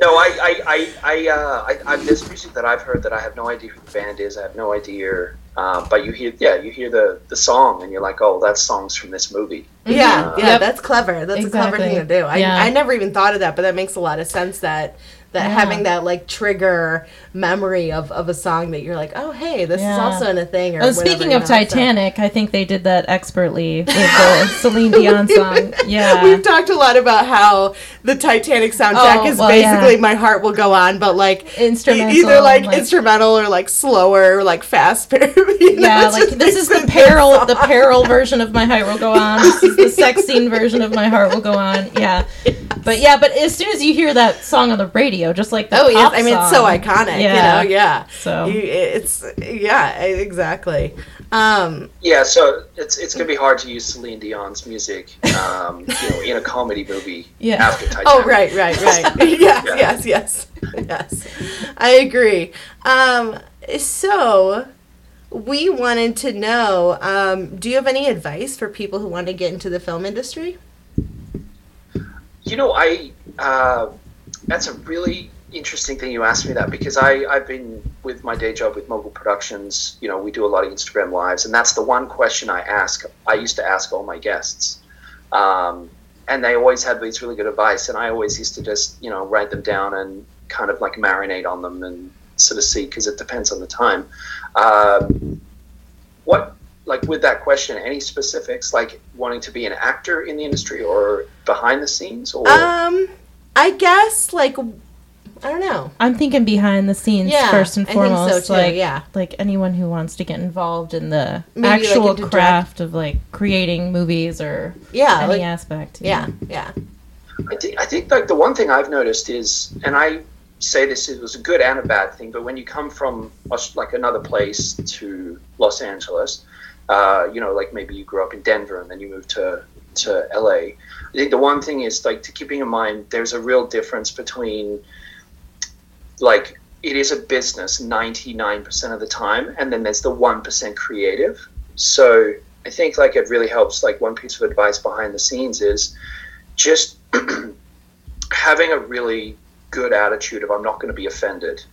Speaker 3: No, I, I, I, I, uh, I, I, there's music that I've heard that I have no idea who the band is. I have no idea. Um, but you hear, yeah, you hear the, the song, and you're like, oh, that song's from this movie.
Speaker 2: Yeah,
Speaker 3: Uh,
Speaker 2: yeah,
Speaker 1: Yep.
Speaker 2: that's clever. That's a clever thing to do. I,
Speaker 1: Yeah.
Speaker 2: I never even thought of that, but that makes a lot of sense that that
Speaker 1: Yeah.
Speaker 2: having that like trigger memory of, of a song that you're like, oh hey, this is also in a thing. Or
Speaker 1: Oh, speaking of Titanic, I think they did that expertly with the [LAUGHS] Celine Dion song. Yeah.
Speaker 2: We've talked a lot about how the Titanic soundtrack
Speaker 1: Oh,
Speaker 2: is
Speaker 1: well, yeah.
Speaker 2: basically "My Heart Will Go On," but like
Speaker 1: Instrumental,
Speaker 2: either like,
Speaker 1: like-
Speaker 2: instrumental or like slower, or, like fast. [LAUGHS] you know,
Speaker 1: yeah, like this is the peril, the peril version of My Heart Will Go On. This is the sex scene version of My Heart Will Go On. Yeah, but yeah, but as soon as you hear that song on the radio, just like the
Speaker 2: Oh yes, I mean it's so iconic.
Speaker 1: Yeah.
Speaker 2: You know, yeah.
Speaker 1: So
Speaker 2: You, it's yeah, exactly. Um,
Speaker 3: Yeah, so it's it's gonna be hard to use Celine Dion's music, um, you know, in a comedy movie [LAUGHS]
Speaker 1: Yeah.
Speaker 3: after Titanic.
Speaker 2: Oh, right, right, right. [LAUGHS] [LAUGHS] yes,
Speaker 3: Yeah.
Speaker 2: yes, yes, yes. I agree. Um, so, we wanted to know um, do you have any advice for people who want to get into the film industry?
Speaker 3: You know, I uh, that's a really interesting thing you asked me that because I I've been with my day job with Mogul Productions. You know, we do a lot of Instagram lives, and that's the one question I ask. I used to ask all my guests, um, and they always had these really good advice, and I always used to just you know write them down and kind of like marinate on them and sort of see because it depends on the time. Um, what like with that question, any specifics like wanting to be an actor in the industry or behind the scenes or
Speaker 2: Um, I guess like I don't know.
Speaker 1: I'm thinking behind the scenes
Speaker 2: Yeah,
Speaker 1: first and
Speaker 2: I think so,
Speaker 1: foremost.
Speaker 2: too,
Speaker 1: like,
Speaker 2: yeah.
Speaker 1: like anyone who wants to get involved in the
Speaker 2: Maybe, like,
Speaker 1: actual
Speaker 2: direct-
Speaker 1: craft of like creating movies or
Speaker 2: Yeah,
Speaker 1: any
Speaker 2: like,
Speaker 1: aspect.
Speaker 2: yeah, yeah.
Speaker 3: I think, I think like the one thing I've noticed is, and I say this it was a good and a bad thing, but when you come from like another place to Los Angeles, uh, you know, like maybe you grew up in Denver and then you moved to to LA. I think the one thing is like to keeping in mind there's a real difference between like it is a business 99% of the time and then there's the 1% creative. So i think like it really helps like one piece of advice behind the scenes is just [CLEARS THROAT] having a really good attitude of i'm not going to be offended.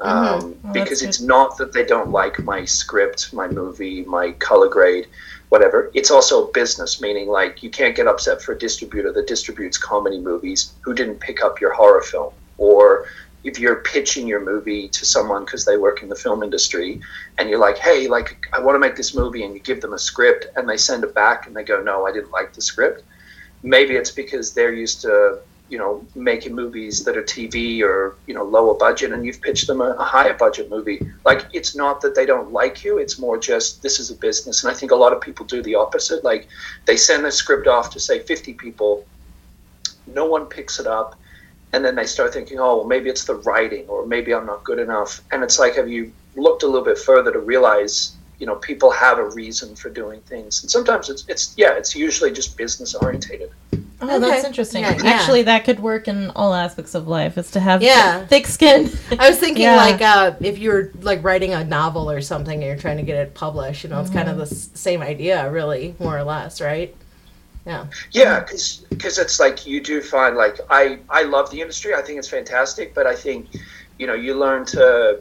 Speaker 3: Um,
Speaker 1: Well,
Speaker 3: because
Speaker 1: good.
Speaker 3: it's not that they don't like my script my movie my color grade whatever. It's also a business meaning like you can't get upset for a distributor that distributes comedy movies who didn't pick up your horror film. Or if you're pitching your movie to someone because they work in the film industry and you're like hey like i want to make this movie and you give them a script and they send it back and they go no i didn't like the script. Maybe it's because they're used to you know making movies that are tv or you know lower budget and you've pitched them a, a higher budget movie. Like it's not that they don't like you it's more just this is a business. And i think a lot of people do the opposite. Like they send the script off to say 50 people. No one picks it up. And then they start thinking oh well maybe it's the writing or maybe i'm not good enough. And it's like have you looked a little bit further to realize you know people have a reason for doing things and sometimes it's it's yeah it's usually just business orientated
Speaker 1: Oh, that's interesting.
Speaker 2: Yeah, yeah.
Speaker 1: Actually, that could work in all aspects of life. Is to have
Speaker 2: Yeah.
Speaker 1: thick skin.
Speaker 2: I was thinking
Speaker 1: Yeah.
Speaker 2: like uh, if you're like writing a novel or something and you're trying to get it published, you know, it's kind
Speaker 1: Mm-hmm.
Speaker 2: of the same idea, really, more or less, right? Yeah.
Speaker 3: Yeah, because it's like you do find like I I love the industry. I think it's fantastic, but I think you know you learn to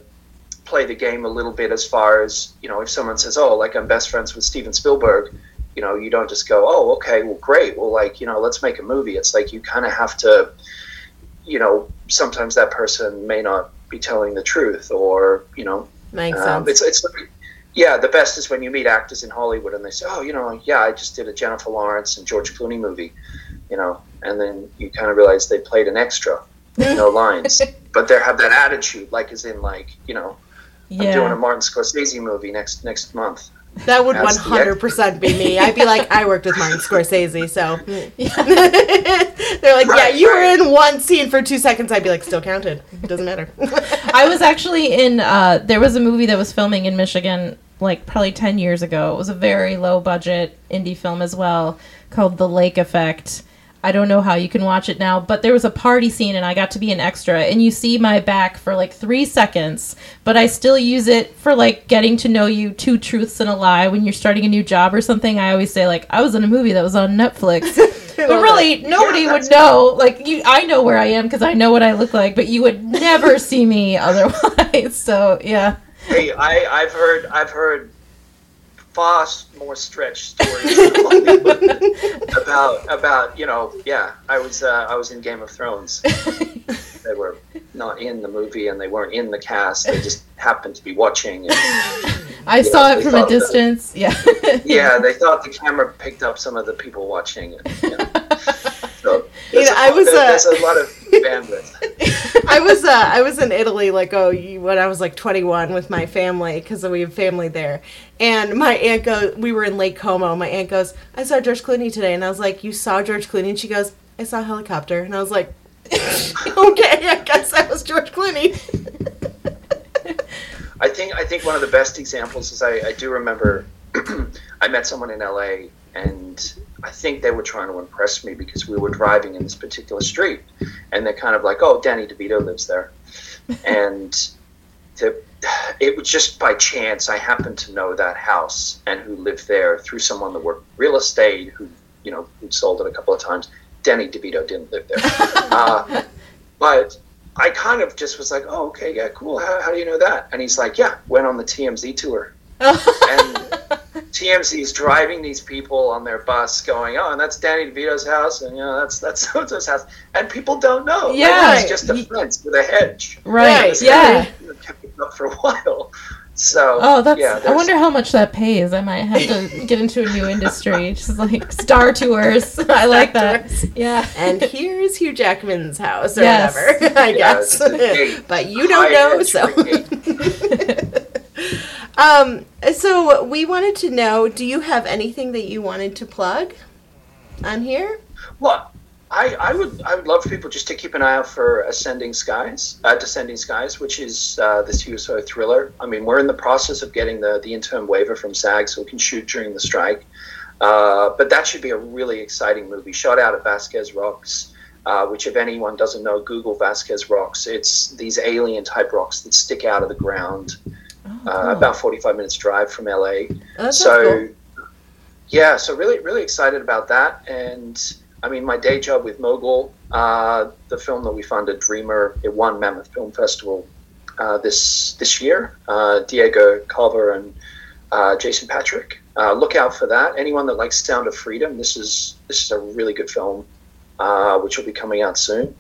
Speaker 3: play the game a little bit as far as you know if someone says oh like I'm best friends with Steven Spielberg, you know you don't just go oh okay well great well like you know let's make a movie. It's like you kind of have to you know sometimes that person may not be telling the truth or you know
Speaker 2: Makes
Speaker 3: um,
Speaker 2: sense.
Speaker 3: it's it's yeah. The best is when you meet actors in Hollywood and they say, "Oh, you know, yeah, I just did a Jennifer Lawrence and George Clooney movie," you know, and then you kind of realize they played an extra, no [LAUGHS] lines, but they have that attitude, like as in like you know, I'm doing a Martin Scorsese movie next next month.
Speaker 2: That would 100% be me. I'd be like, I worked with Martin Scorsese, so. [LAUGHS] They're like, yeah,
Speaker 3: Right,
Speaker 2: you were in one scene for two seconds. I'd be like, still counted. It doesn't matter.
Speaker 1: I was actually in. Uh, there was a movie that was filming in Michigan, like probably ten years ago. It was a very low budget indie film as well, called The Lake Effect. I don't know how you can watch it now, but there was a party scene and I got to be an extra. And you see my back for like three seconds, but I still use it for like getting to know you, two truths and a lie. When you're starting a new job or something, I always say like I was in a movie that was on Netflix. [LAUGHS] but
Speaker 2: love
Speaker 1: really, nobody
Speaker 3: Yeah,
Speaker 1: would
Speaker 3: that's-
Speaker 1: know. Like you, I know where I am because I know what I look like, but you would never [LAUGHS] see me otherwise. [LAUGHS] So yeah.
Speaker 3: Hey, I I've heard I've heard far more stretched stories [LAUGHS] about about you know yeah I was uh, I was in Game of Thrones. [LAUGHS] they were not in the movie and they weren't in the cast. They just happened to be watching. And,
Speaker 1: I saw
Speaker 3: Yeah,
Speaker 1: it from a
Speaker 3: that-
Speaker 1: distance. Yeah.
Speaker 3: yeah, they thought the camera picked up some of the people watching. And, you know. [LAUGHS] So
Speaker 2: You
Speaker 3: there's,
Speaker 2: know,
Speaker 3: a,
Speaker 2: I was,
Speaker 3: there-
Speaker 2: uh,
Speaker 3: there's a lot of bandwidth. [LAUGHS]
Speaker 2: I was uh, I was in Italy like oh you- when I was like 21 with my family because we have family there, and my aunt goes we were in Lake Como. My aunt goes I saw George Clooney today, and I was like you saw George Clooney, and she goes I saw a helicopter, and I was like [LAUGHS] okay I guess that was George Clooney. [LAUGHS]
Speaker 3: I think I think one of the best examples is I, I do remember [CLEARS THROAT] I met someone in LA and I think they were trying to impress me because we were driving in this particular street and they're kind of like, oh, Danny DeVito lives there, [LAUGHS] and the, it was just by chance I happened to know that house and who lived there through someone that worked real estate who you know who sold it a couple of times. Danny DeVito didn't live there, [LAUGHS] uh, but I kind of just was like, oh, okay, yeah, cool. How, how do you know that? And he's like, yeah, went on the TMZ tour. [LAUGHS] and TMZ is driving these people on their bus, going, "Oh, and that's Danny DeVito's house, and you know that's that's [LAUGHS] so and house," and people don't know.
Speaker 1: Yeah.
Speaker 3: Like, it's just a
Speaker 1: Ye-
Speaker 3: fence with a hedge.
Speaker 1: right.
Speaker 2: Right,
Speaker 1: Yeah.
Speaker 3: You know, kept it up for a while. So
Speaker 1: Oh, that's.
Speaker 3: yeah,
Speaker 1: I wonder how much that pays. I might have to [LAUGHS] get into a new industry, just like Star Tours. [LAUGHS] I like that. Yeah.
Speaker 2: and here's Hugh Jackman's house or
Speaker 1: Yes.
Speaker 2: whatever, I
Speaker 3: Yeah,
Speaker 2: guess.
Speaker 3: it's a gate.
Speaker 2: but you don't know, so. Um, so we wanted to know: Do you have anything that you wanted to plug on here?
Speaker 3: Well, I, I would I would love for people just to keep an eye out for Ascending Skies, uh, Descending Skies, which is uh, this USO thriller. I mean, we're in the process of getting the the interim waiver from SAG, so we can shoot during the strike. Uh, but that should be a really exciting movie. Shot out at Vasquez Rocks, uh, which if anyone doesn't know, Google Vasquez Rocks. It's these alien type rocks that stick out of the ground. Uh, about 45 minutes drive from LA.
Speaker 2: Oh,
Speaker 3: so
Speaker 2: cool.
Speaker 3: yeah so really really excited about that. And i mean my day job with mogul uh, the film that we funded dreamer it won mammoth film festival uh, this this year. Uh, diego culver and uh, jason patric. Uh, look out for that. Anyone that likes sound of freedom this is this is a really good film uh, which will be coming out soon.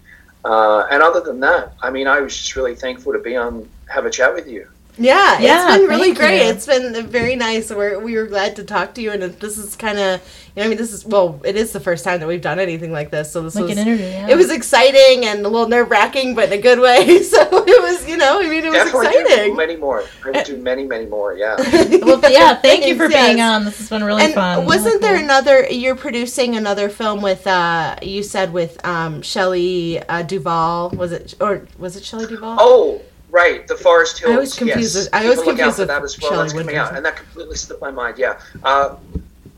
Speaker 3: Uh, and other than that i mean i was just really thankful to be on have a chat with you
Speaker 2: Yeah,
Speaker 1: Yeah,
Speaker 2: it's been really great.
Speaker 1: you.
Speaker 2: It's been very nice. We're we were glad to talk to you, and this is kind of you know I mean this is well it is the first time that we've done anything like this, so this
Speaker 1: Like
Speaker 2: was
Speaker 1: an interview. Yeah.
Speaker 2: it was exciting and a little nerve wracking, but in a good way. [LAUGHS] So it was you know I mean it was
Speaker 3: definitely do
Speaker 2: exciting.
Speaker 3: many more i would do many many more yeah [LAUGHS]
Speaker 1: Well, yeah. Thank you for being
Speaker 2: yes.
Speaker 1: on. This has been really
Speaker 2: And
Speaker 1: fun.
Speaker 2: wasn't
Speaker 1: Really
Speaker 2: there
Speaker 1: cool.
Speaker 2: another? You're producing another film with uh you said with um Shelley uh, Duvall. Was it or was it Shelley Duvall?
Speaker 3: Oh, right, the Forest Hills.
Speaker 2: I always confuse
Speaker 3: yes.
Speaker 2: it- I
Speaker 3: Keep
Speaker 2: always
Speaker 3: a lookout for
Speaker 2: with
Speaker 3: that as well.
Speaker 2: Shelley
Speaker 3: That's coming
Speaker 2: Winters.
Speaker 3: out, and that completely slipped my mind. Yeah. Uh,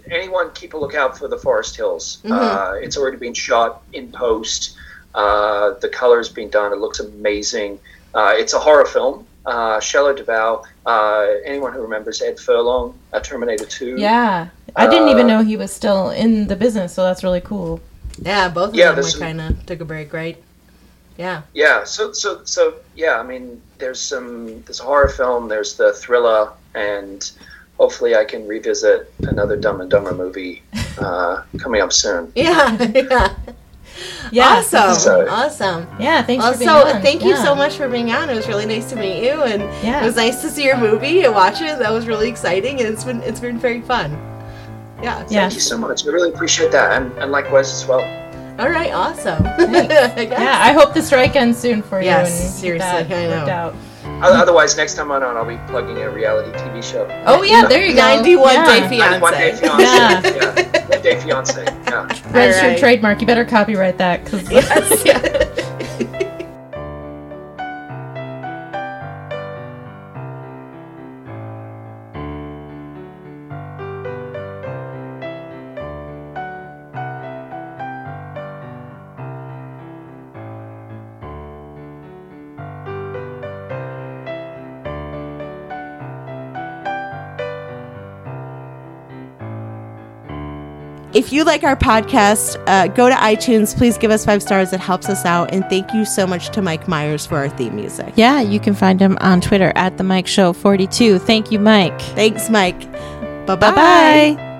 Speaker 3: anyone, keep a lookout for the Forest Hills.
Speaker 2: Mm-hmm.
Speaker 3: Uh, it's already been shot in post. Uh, the color's been done. It looks amazing. Uh, it's a horror film. Uh, Shelley Duvall. Uh, anyone who remembers Ed Furlong, uh, Terminator Two.
Speaker 1: Yeah. I didn't even know he was still in the business, so that's really cool.
Speaker 2: Yeah, both of
Speaker 3: Yeah,
Speaker 2: them
Speaker 3: there's
Speaker 2: were kind of took a break, right? Yeah.
Speaker 3: Yeah, so so so yeah, I mean, there's some there's a horror film, there's the thriller, and hopefully I can revisit another Dumb and Dumber movie uh, coming up soon. [LAUGHS]
Speaker 2: Yeah, yeah.
Speaker 1: Yeah.
Speaker 2: awesome,
Speaker 3: So-
Speaker 2: awesome.
Speaker 1: Yeah. Thanks for being
Speaker 2: Also,
Speaker 1: on.
Speaker 2: thank you
Speaker 1: Yeah.
Speaker 2: so much for being on. It was really nice to meet you, and
Speaker 1: Yeah.
Speaker 2: it was nice to see your movie and watch it. That was really exciting, and it's been it's been very fun. Yeah.
Speaker 1: Yeah.
Speaker 3: Thank you so much. I really appreciate that, and, and likewise as well.
Speaker 2: All right. Awesome. [LAUGHS] I guess.
Speaker 1: Yeah, I hope the strike ends soon for you.
Speaker 2: Yes,
Speaker 1: and
Speaker 2: seriously, I know.
Speaker 1: Out.
Speaker 3: Otherwise, next time I'm on, I'll be plugging a reality TV show.
Speaker 1: Oh yeah, there you go.
Speaker 2: 91
Speaker 1: yeah.
Speaker 2: Day Fiance.
Speaker 3: 91 Day Fiance.
Speaker 1: Yeah.
Speaker 3: yeah. One Day Fiance. Yeah.
Speaker 1: Registered
Speaker 2: Alright.
Speaker 1: trademark. You better copyright that because
Speaker 2: Yes. yeah. [LAUGHS] [LAUGHS] If you like our podcast, uh, go to iTunes. Please give us five stars. It helps us out. And thank you so much to Mike Myers for our theme music.
Speaker 1: yeah, you can find him on Twitter at the Mike Show 42. Thank you, Mike.
Speaker 2: Thanks, Mike.
Speaker 1: Bye Bye.